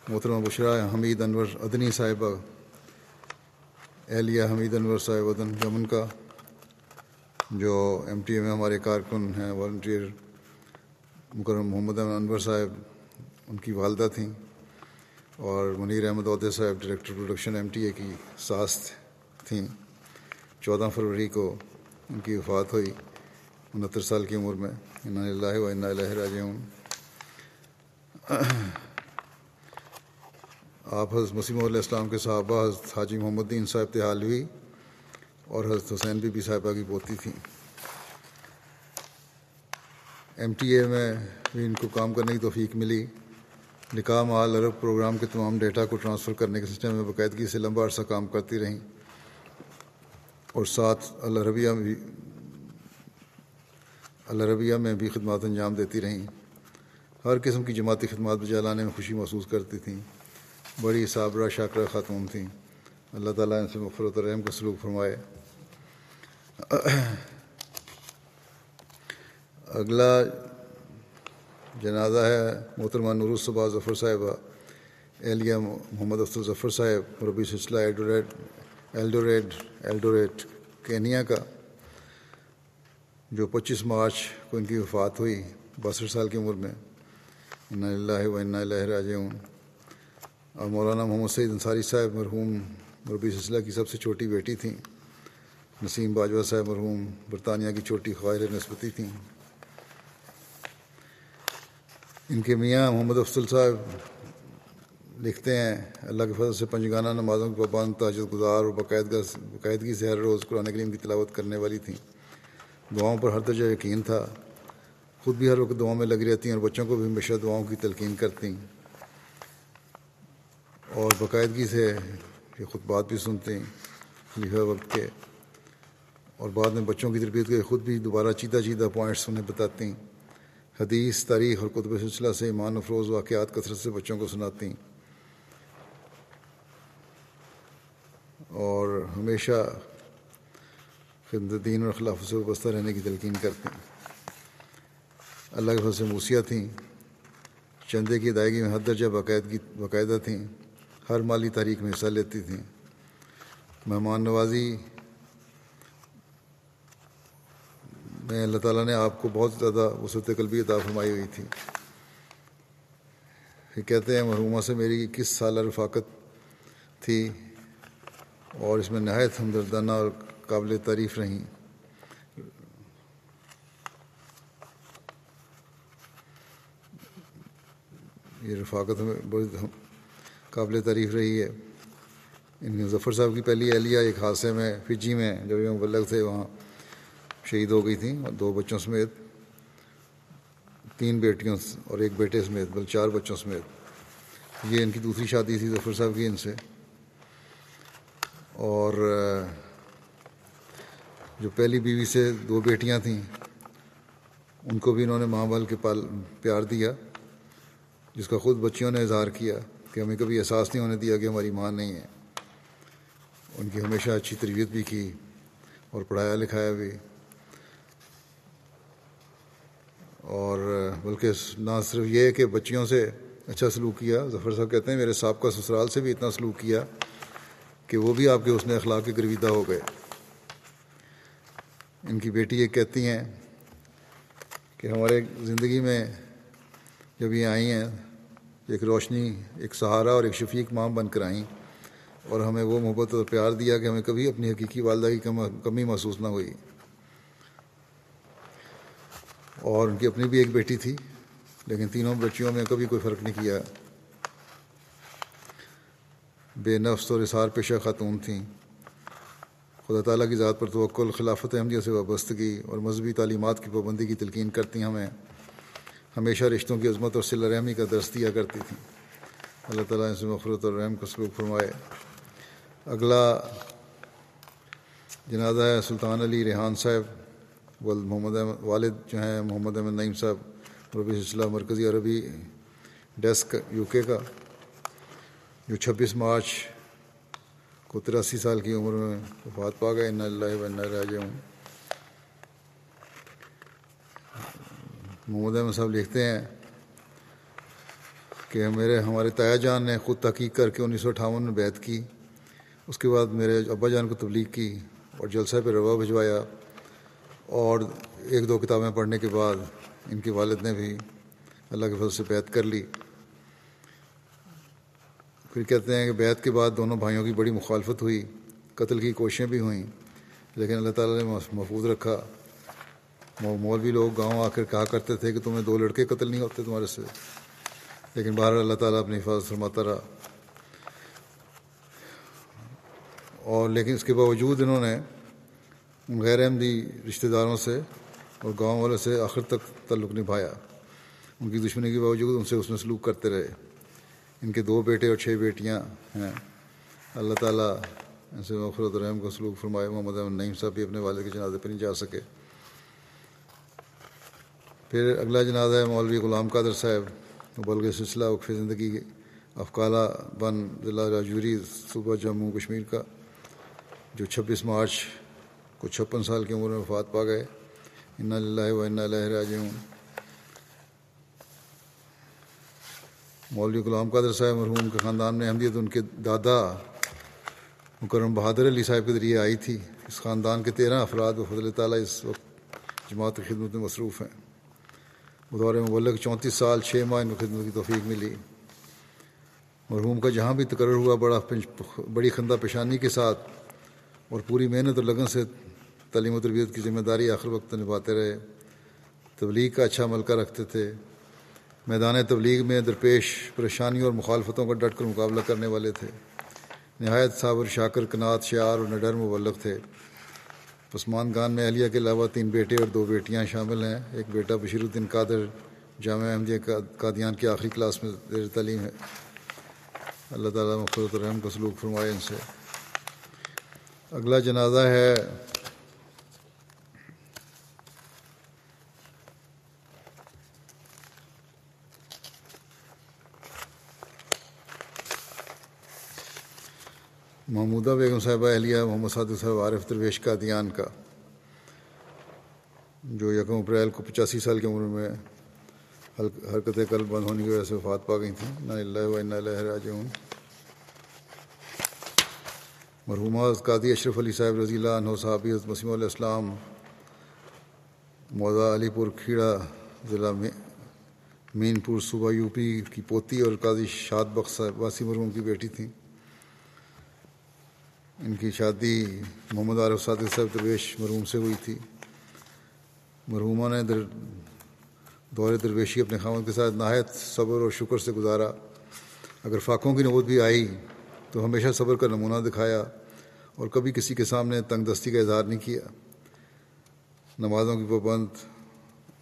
محترمہ بشرا حمید انور ادنی صاحبہ۔ اہلیہ حمید انور صاحب ادن یمن کا، جو ایم ٹی اے میں ہمارے کارکن ہیں والنٹیئر مکرم محمد انور صاحب، ان کی والدہ تھیں، اور منیر احمد عہدے صاحب، director production M T A کی ساس تھیں۔ چودہ فروری کو ان کی وفات ہوئی، انہتر سال کی عمر میں۔ انہ اللہ و اللہ راجعون۔ آپ حضرت مسیم علیہ السلام کے صحابہ، حضرت حاجی محمد دین صاحب تحالوی اور حضرت حسین بی بی صاحبہ کی پوتی تھیں۔ ایم ٹی اے میں بھی ان کو کام کرنے کی توفیق ملی۔ نکاح مال عرب پروگرام کے تمام ڈیٹا کو ٹرانسفر کرنے کے سسٹم میں باقاعدگی سے لمبا عرصہ کام کرتی رہیں۔ اور ساتھ العربیہ میں بھی العربیہ میں بھی خدمات انجام دیتی رہیں۔ ہر قسم کی جماعتی خدمات بجا لانے میں خوشی محسوس کرتی تھیں۔ بڑی صابرہ شاکرہ خاتون تھیں۔ اللہ تعالیٰ ان سے مفرت الرحم کا سلوک فرمائے۔ اگلا جنازہ ہے محترمہ نور الصبا ظفر صاحبہ۔ اہلیہ محمد افضل ظفر صاحب، مربی سلسلہ ایلڈوریڈ ایلڈوریڈ ایلڈوریٹ کینیا کا، جو پچیس مارچ کو ان کی وفات ہوئی، باسٹھ سال کی عمر میں۔ ان اللہ و ان اللہ راجعون۔ اور مولانا محمد سعید انصاری صاحب مرحوم مربی سلسلہ کی سب سے چھوٹی بیٹی تھیں، نسیم باجوہ صاحب مرحوم برطانیہ کی چھوٹی خواہر نسبتی تھیں۔ ان کے میاں محمد افضل صاحب لکھتے ہیں، اللہ کے فضل سے پنجگانہ نمازوں کے پابند تاجد گزار اور باقاعدہ باقاعدگی سے ہر روز قرآن کریم کی تلاوت کرنے والی تھیں۔ دعاؤں پر ہر درجہ یقین تھا۔ خود بھی ہر وقت دعاؤں میں لگی رہتی ہیں اور بچوں کو بھی ہمیشہ دعاؤں کی تلقین کرتی اور باقاعدگی سے یہ خود بات بھی سنتے ہیں خلیفہ وقت کے۔ اور بعد میں بچوں کی تربیت کے خود بھی دوبارہ چیدہ چیدہ پوائنٹس انہیں بتاتی ہیں۔ حدیث، تاریخ اور قطب سلسلہ سے ایمان افروز واقعات کثرت سے بچوں کو سناتی ہیں۔ اور ہمیشہ خدمت دین اور خلاف سے وابستہ رہنے کی تلقین کرتے ہیں۔ اللہ کے فضل سے موسیہ تھیں، چندے کی ادائیگی میں حد درجہ باقاعدگی، باقاعدہ تھیں۔ ہر مالی تاریخ میں حصہ لیتی تھیں۔ مہمان نوازی، میں اللہ تعالیٰ نے آپ کو بہت زیادہ وسعت قلبی عطا فرمائی ہوئی تھی۔ پھر کہتے ہیں مرحومہ سے میری کس سالہ رفاقت تھی اور اس میں نہایت ہمدردانہ اور قابل تعریف رہیں۔ یہ رفاقت میں بہت قابل تعریف رہی ہے۔ ان ظفر صاحب کی پہلی اہلیہ ایک حادثے میں فجی میں جب یہ مبلغ تھے، وہاں شہید ہو گئی تھیں اور دو بچوں سمیت، تین بیٹیوں اور ایک بیٹے سمیت، بل چار بچوں سمیت۔ یہ ان کی دوسری شادی تھی ظفر صاحب کی ان سے۔ اور، جو پہلی بیوی سے دو بیٹیاں تھیں، ان کو بھی انہوں نے ماں بال کے پال، پیار دیا، جس کا خود بچیوں نے اظہار کیا۔ کہ ہمیں کبھی احساس نہیں ہونے دیا کہ ہماری ماں نہیں ہے۔ ان کی ہمیشہ اچھی تربیت بھی کی اور پڑھایا لکھایا بھی۔ اور بلکہ نہ صرف یہ کہ بچیوں سے اچھا سلوک کیا، ظفر صاحب کہتے ہیں، میرے سابقہ سسرال سے بھی اتنا سلوک کیا کہ وہ بھی آپ کے اس نے اخلاق کے گرویدہ ہو گئے۔ ان کی بیٹی یہ کہتی ہیں کہ ہمارے زندگی میں جب یہ آئی ہیں ایک روشنی، ایک سہارا اور ایک شفیق ماں بن کر آئیں اور ہمیں وہ محبت اور پیار دیا کہ ہمیں کبھی اپنی حقیقی والدہ کی کمی محسوس نہ ہوئی۔ اور ان کی اپنی بھی ایک بیٹی تھی، لیکن تینوں بچیوں میں کبھی کوئی فرق نہیں کیا۔ بے نفس اور اظہار پیشہ خاتون تھیں۔ خدا تعالیٰ کی ذات پر توقل خلافت احمدیہ سے وابستگی اور مذہبی تعلیمات کی پابندی کی تلقین کرتی ہمیں۔ ہمیشہ رشتوں کی عظمت اور صلی رحمی کا درس دیا کرتی تھیں۔ اللہ تعالیٰ سے مفرت اور رحم کو سلوک فرمائے۔ اگلا جنازہ ہے سلطان علی ریحان صاحب۔ محمد احمد والد جو ہیں، محمد احمد نعیم صاحب ربی صلی مرکزی عربی ڈیسک یو کے کا، جو چھبیس مارچ کو تراسی سال کی عمر میں وفات پا گئے۔ ان اللہ و راج ہوں محمد احمد صاحب لکھتے ہیں کہ میرے ہمارے تایا جان نے خود تحقیق کر کے انیس سو اٹھاون میں بیت کی، اس کے بعد میرے ابا جان کو تبلیغ کی اور جلسہ پہ روا بھجوایا اور ایک دو کتابیں پڑھنے کے بعد ان کے والد نے بھی اللہ کے فضل سے بیت کر لی۔ پھر کہتے ہیں کہ بیت کے بعد دونوں بھائیوں کی بڑی مخالفت ہوئی، قتل کی کوششیں بھی ہوئیں، لیکن اللہ تعالیٰ نے محفوظ رکھا۔ مولوی لوگ گاؤں آ کر کہا کرتے تھے کہ تمہیں دو لڑکے قتل نہیں ہوتے تمہارے سے۔ لیکن باہر اللہ تعالیٰ اپنی حفاظت فرماتا رہا۔ اور لیکن اس کے باوجود انہوں نے غیر احمدی رشتہ داروں سے اور گاؤں والوں سے آخر تک تعلق نبھایا۔ ان کی دشمنی کے باوجود ان سے اس میں سلوک کرتے رہے۔ ان کے دو بیٹے اور چھ بیٹیاں ہیں۔ اللہ تعالیٰ ان سے مفرت الرحم کو سلوک فرمائے۔ محمد احمد نعیم صاحب بھی اپنے والد کے جنازے پہ نہیں جا سکے۔ پھر اگلا جنازہ ہے مولوی غلام قادر صاحب بلغ سلسلہ وقف زندگی افقالہ بن ضلع راجوری صوبہ جموں کشمیر کا، جو چھبیس مارچ کو چھپن سال کی عمر میں وفات پا گئے۔ ان اللہ و ان راج ہوں مولوی غلام قادر صاحب مرحوم کے خاندان میں احمدیت ان کے دادا مکرم بہادر علی صاحب کے ذریعے آئی تھی۔ اس خاندان کے تیرہ افراد و فضل تعالیٰ اس وقت جماعت کی خدمت میں مصروف ہیں۔ بدور مبلک چونتیس سال، چھ ماہ ان کو خدمت کی توفیق ملی۔ مرحوم کا جہاں بھی تقرر ہوا، بڑا بڑی خندہ پیشانی کے ساتھ اور پوری محنت اور لگن سے تعلیم و تربیت کی ذمہ داری آخر وقت نبھاتے رہے۔ تبلیغ کا اچھا ملکہ رکھتے تھے۔ میدان تبلیغ میں درپیش پریشانیوں اور مخالفتوں کا ڈٹ کر مقابلہ کرنے والے تھے۔ نہایت صابر، شاکر، کنات شعار اور نڈر مبلغ تھے۔ پسمان گان میں اہلیہ کے علاوہ تین بیٹے اور دو بیٹیاں شامل ہیں۔ ایک بیٹا بشیر الدین قادر جامعہ احمدیہ قادیان کی آخری کلاس میں زیر تعلیم ہے۔ اللہ تعالیٰ مخصوص الرحم کا سلوک فرمائے ان سے۔ اگلا جنازہ ہے محمودہ بیگم صاحبہ، اہلیہ محمد صادق صاحب، عارف درویش کا، دیان کا، جو یکم اپریل کو پچاسی سال کی عمر میں حرکت قلب بند ہونے کی وجہ سے وفات پا گئی تھیں۔ نہ اللہ و اللہ راجعون۔ مرحومہ قادی اشرف علی صاحب رضی اللہ عنہ، صحابی مسیم علیہ السلام موضاء علی پور کھیڑا ضلع میں، مین پور صوبہ یو پی کی پوتی اور قاضی شاد بخش واسی مرحوم کی بیٹی تھیں۔ ان کی شادی محمد عارف صادق صاحب درویش مرحوم سے ہوئی تھی۔ مرحومہ نے در دور درویشی اپنے خامد کے ساتھ نہایت صبر اور شکر سے گزارا۔ اگر فاقوں کی نوبت بھی آئی تو ہمیشہ صبر کا نمونہ دکھایا اور کبھی کسی کے سامنے تنگ دستی کا اظہار نہیں کیا۔ نمازوں کی پابند،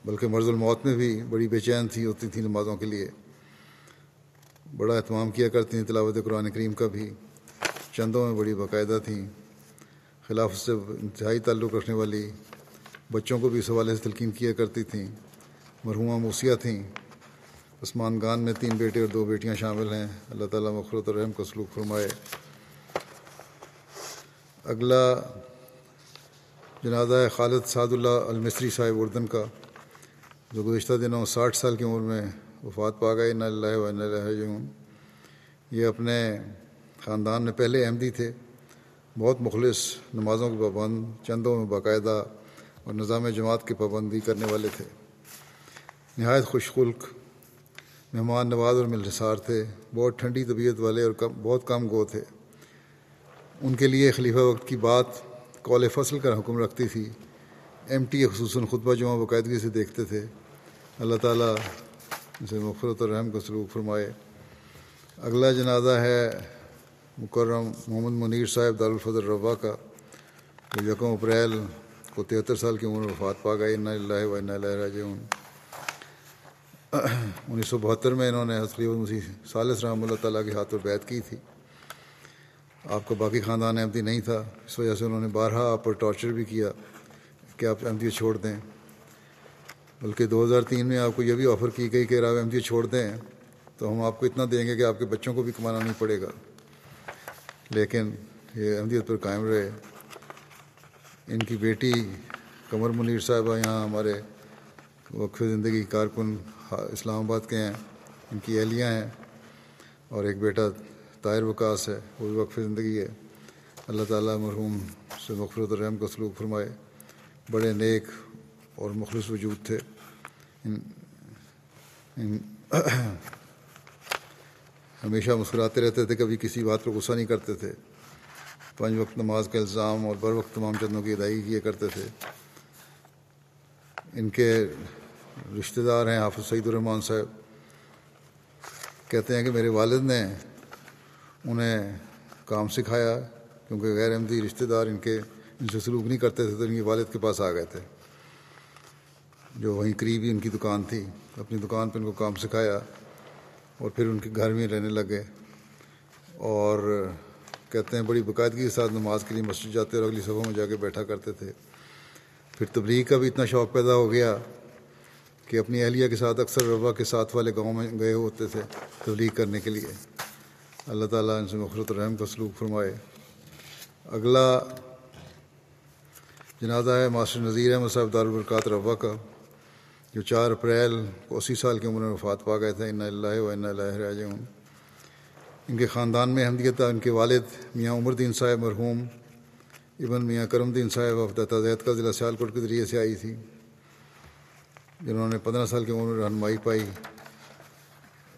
بلکہ مرض الموت میں بھی بڑی بے چین تھی، ہوتی تھیں نمازوں کے لیے۔ بڑا اہتمام کیا کرتی تھیں تلاوت قرآن کریم کا بھی۔ چندوں میں بڑی باقاعدہ تھیں، خلاف سے انتہائی تعلق رکھنے والی بچوں کو بھی اس حوالے سے تلقین کیا کرتی تھیں۔ مرحومہ موسیہ تھیں۔ عثمان گان میں تین بیٹے اور دو بیٹیاں شامل ہیں۔ اللہ تعالیٰ مخرت الرحم کو سلوک فرمائے۔ اگلا جنازہ ہے خالد سعد اللہ المصری صاحب اردن کا، جو گزشتہ دنوں ساٹھ سال کی عمر میں وفات پا گئے۔ نہ اللہ و اللہ یہ اپنے خاندان میں پہلے احمدی تھے۔ بہت مخلص نمازوں کے پابند، چندوں میں باقاعدہ اور نظام جماعت کی پابندی کرنے والے تھے۔ نہایت خوش خلق، مہمان نواز اور ملحصار تھے۔ بہت ٹھنڈی طبیعت والے اور کم، بہت کم گو تھے۔ ان کے لیے خلیفہ وقت کی بات کال فصل کا حکم رکھتی تھی۔ ایم ٹی خصوصاً خطبہ جمعہ باقاعدگی سے دیکھتے تھے۔ اللہ تعالیٰ اسے مفرت اور رحم کا سلوک فرمائے۔ اگلا جنازہ ہے مکرم محمد منیر صاحب دارالفضل ربا کا جو یکم اپریل کو تہتر سال کی عمر میں وفات پا گئے انّا اللہ و اللہ راجعون۔ انیس سو بہتر میں انہوں نے حسلی مسیح صالح رحمۃ اللہ تعالیٰ کے ہاتھ پر بیت کی تھی۔ آپ کا باقی خاندان احمدی نہیں تھا، اس وجہ سے انہوں نے بارہا آپ پر ٹارچر بھی کیا کہ آپ احمدی چھوڑ دیں۔ بلکہ دو ہزار تین میں آپ کو یہ بھی آفر کی گئی کہ آپ احمدی چھوڑ دیں تو ہم آپ کو اتنا دیں گے کہ آپ کے بچوں کو بھی کمانا نہیں پڑے گا۔ لیکن یہ احمدیت پر قائم رہے۔ ان کی بیٹی قمر منیر صاحبہ یہاں ہمارے وقف زندگی کارکن اسلام آباد کے ہیں۔ ان کی اہلیاں ہیں اور ایک بیٹا طاہر وکاس ہے، وہ بھی وقف زندگی ہے۔ اللہ تعالیٰ مرحوم سے مغفرت الرحم کا سلوک فرمائے۔ بڑے نیک اور مخلص وجود تھے۔ ان ان ہمیشہ مسکراتے رہتے تھے، کبھی کسی بات پر غصہ نہیں کرتے تھے۔ پانچ وقت نماز کا الزام اور بر وقت تمام چندوں کی ادائیگی کیا کرتے تھے۔ ان کے رشتہ دار ہیں حافظ سعید الرحمان صاحب۔ کہتے ہیں کہ میرے والد نے انہیں کام سکھایا، کیونکہ غیر احمدی رشتہ دار ان کے، ان سے سلوک نہیں کرتے تھے، تو ان کے والد کے پاس آ گئے تھے۔ جو وہیں قریب ہی ان کی دکان تھی، اپنی دکان پہ ان کو کام سکھایا۔ اور پھر ان کے گھر میں رہنے لگے اور کہتے ہیں بڑی باقاعدگی کے ساتھ نماز کے لیے مسجد جاتے اور اگلی صبح میں جا کے بیٹھا کرتے تھے۔ پھر تبلیغ کا بھی اتنا شوق پیدا ہو گیا کہ اپنی اہلیہ کے ساتھ اکثر ربا کے ساتھ والے گاؤں میں گئے ہوتے تھے تبلیغ کرنے کے لیے۔ اللہ تعالیٰ ان سے مخرت الرحم کا سلوک فرمائے۔ اگلا جنازہ ہے ماسٹر نذیر احمد صاحب دارالبرکات روا کا۔ جو چار اپریل کو اسی سال کی عمر میں وفات پا گئے تھے ان اللہ و ان اللہ راجعون۔ ان کے خاندان میں احمدیت ان کے والد میاں عمر دین صاحب مرحوم، ابن میاں کرم دین صاحب وفدہ زید کا ضلع سیالکوٹ کے ذریعے سے آئی تھی، جنہوں نے پندرہ سال کی عمر میں رہنمائی پائی۔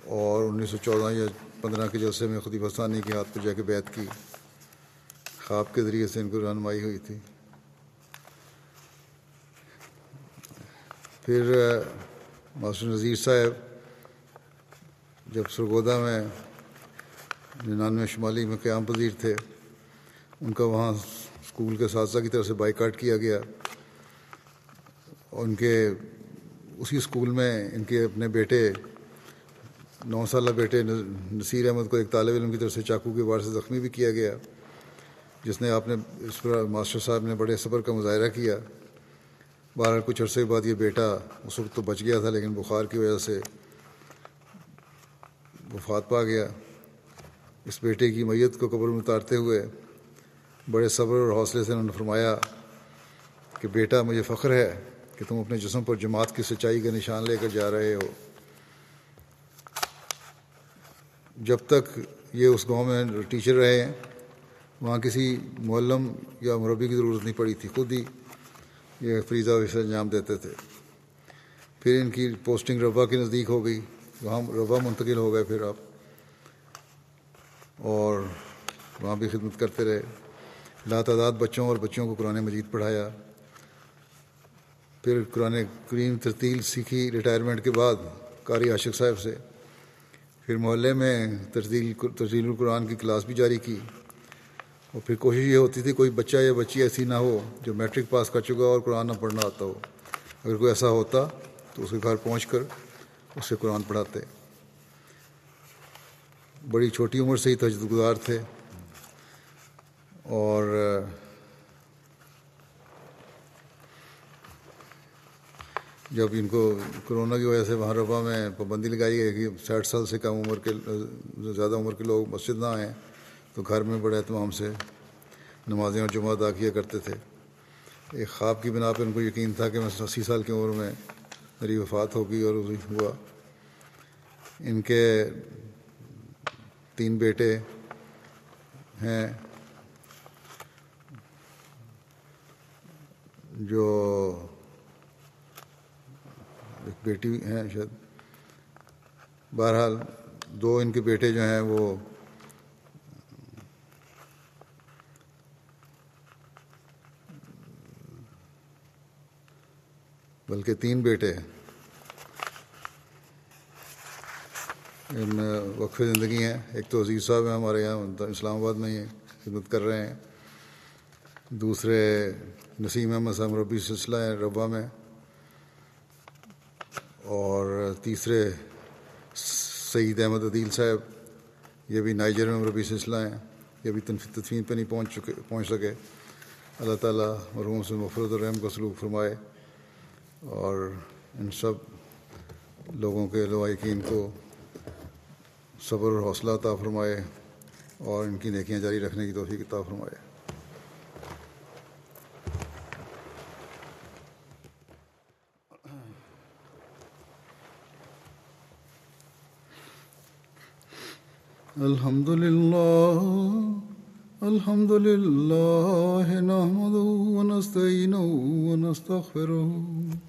اور انیس سو چودہ یا پندرہ کے جلسے میں خدی بستانی کے ہاتھ پہ جا کے بیت کی، خواب کے ذریعے سے ان کو رہنمائی ہوئی تھی۔ پھر ماسٹر نذیر صاحب، جب سرگودا میں ننانوے شمالی میں قیام پذیر تھے، ان کا وہاں اسکول کے اساتذہ کی طرف سے بائی کاٹ کیا گیا۔ اور ان کے، اسی اسکول میں ان کے اپنے بیٹے، نو سالہ بیٹے نصیر احمد کو ایک طالب علم کی طرف سے چاقو کے وار سے زخمی بھی کیا گیا، جس نے آپ نے اس پر ماسٹر صاحب نے بڑے صبر کا مظاہرہ کیا۔ بارہ کچھ عرصے کے بعد یہ بیٹا اس وقت تو بچ گیا تھا لیکن بخار کی وجہ سے وفات پا گیا۔ اس بیٹے کی میت کو قبر میں اتارتے ہوئے بڑے صبر اور حوصلے سے انہوں نے فرمایا کہ بیٹا مجھے فخر ہے کہ تم اپنے جسم پر جماعت کی سچائی کا نشان لے کر جا رہے ہو۔ جب تک یہ اس گاؤں میں ٹیچر رہے ہیں وہاں کسی معلم یا مربی کی ضرورت نہیں پڑی تھی، خود ہی یہ فریضہ ویسے انجام دیتے تھے۔ پھر ان کی پوسٹنگ ربا کے نزدیک ہو گئی۔ وہاں ربا منتقل ہو گئے پھر آپ۔ اور وہاں بھی خدمت کرتے رہے۔ لا تعداد بچوں اور بچوں کو قرآن مجید پڑھایا۔ پھر قرآن کریم ترتیل سیکھی ریٹائرمنٹ کے بعد قاری عاشق صاحب سے۔ پھر محلے میں ترتیل ترتیل القرآن کی کلاس بھی جاری کی۔ اور پھر کوشش یہ ہوتی تھی کوئی بچہ یا بچی ایسی نہ ہو جو میٹرک پاس کر چکا اور قرآن نہ پڑھنا آتا ہو۔ اگر کوئی ایسا ہوتا تو اس کے گھر پہنچ کر اسے قرآن پڑھاتے۔ بڑی چھوٹی عمر سے ہی تجد گزار تھے۔ اور جب ان کو کرونا کی وجہ سے وہاں ربا میں پابندی لگائی گئی کہ ساٹھ سال سے کم عمر کے زیادہ عمر کے لوگ مسجد نہ آئیں تو گھر میں بڑے اہتمام سے نمازیں اور جمعہ ادا کیا کرتے تھے۔ ایک خواب کی بنا پہ ان کو یقین تھا کہ میں اسی سال کی عمر میں میری وفات ہوگی اور ہوا۔ ان کے تین بیٹے ہیں جو ایک بیٹی ہیں شاید۔ بہرحال دو ان کے بیٹے جو ہیں وہ بلکہ تین بیٹے ان میں وقف زندگی ہیں۔ ایک تو عزیز صاحب ہیں ہمارے یہاں اسلام آباد میں ہی خدمت کر رہے ہیں۔ دوسرے نسیم احمد صاحب، ربی سلسلہ ہیں، ربا میں۔ اور تیسرے سعید احمد عدیل صاحب، یہ بھی نائجر میں ربی سلسلہ ہیں۔ یہ بھی تدفین پہ نہیں پہنچ چکے پہنچ سکے۔ اللہ تعالیٰ مرحوم سے مفرت الرحم کا سلوک فرمائے۔ اور ان سب لوگوں کے لوائقین کو صبر اور حوصلہ عطا فرمائے اور ان کی نیکیاں جاری رکھنے کی توفیق عطا فرمائے۔ الحمد للہ الحمد للہ نحمده ونستعینه ونستغفره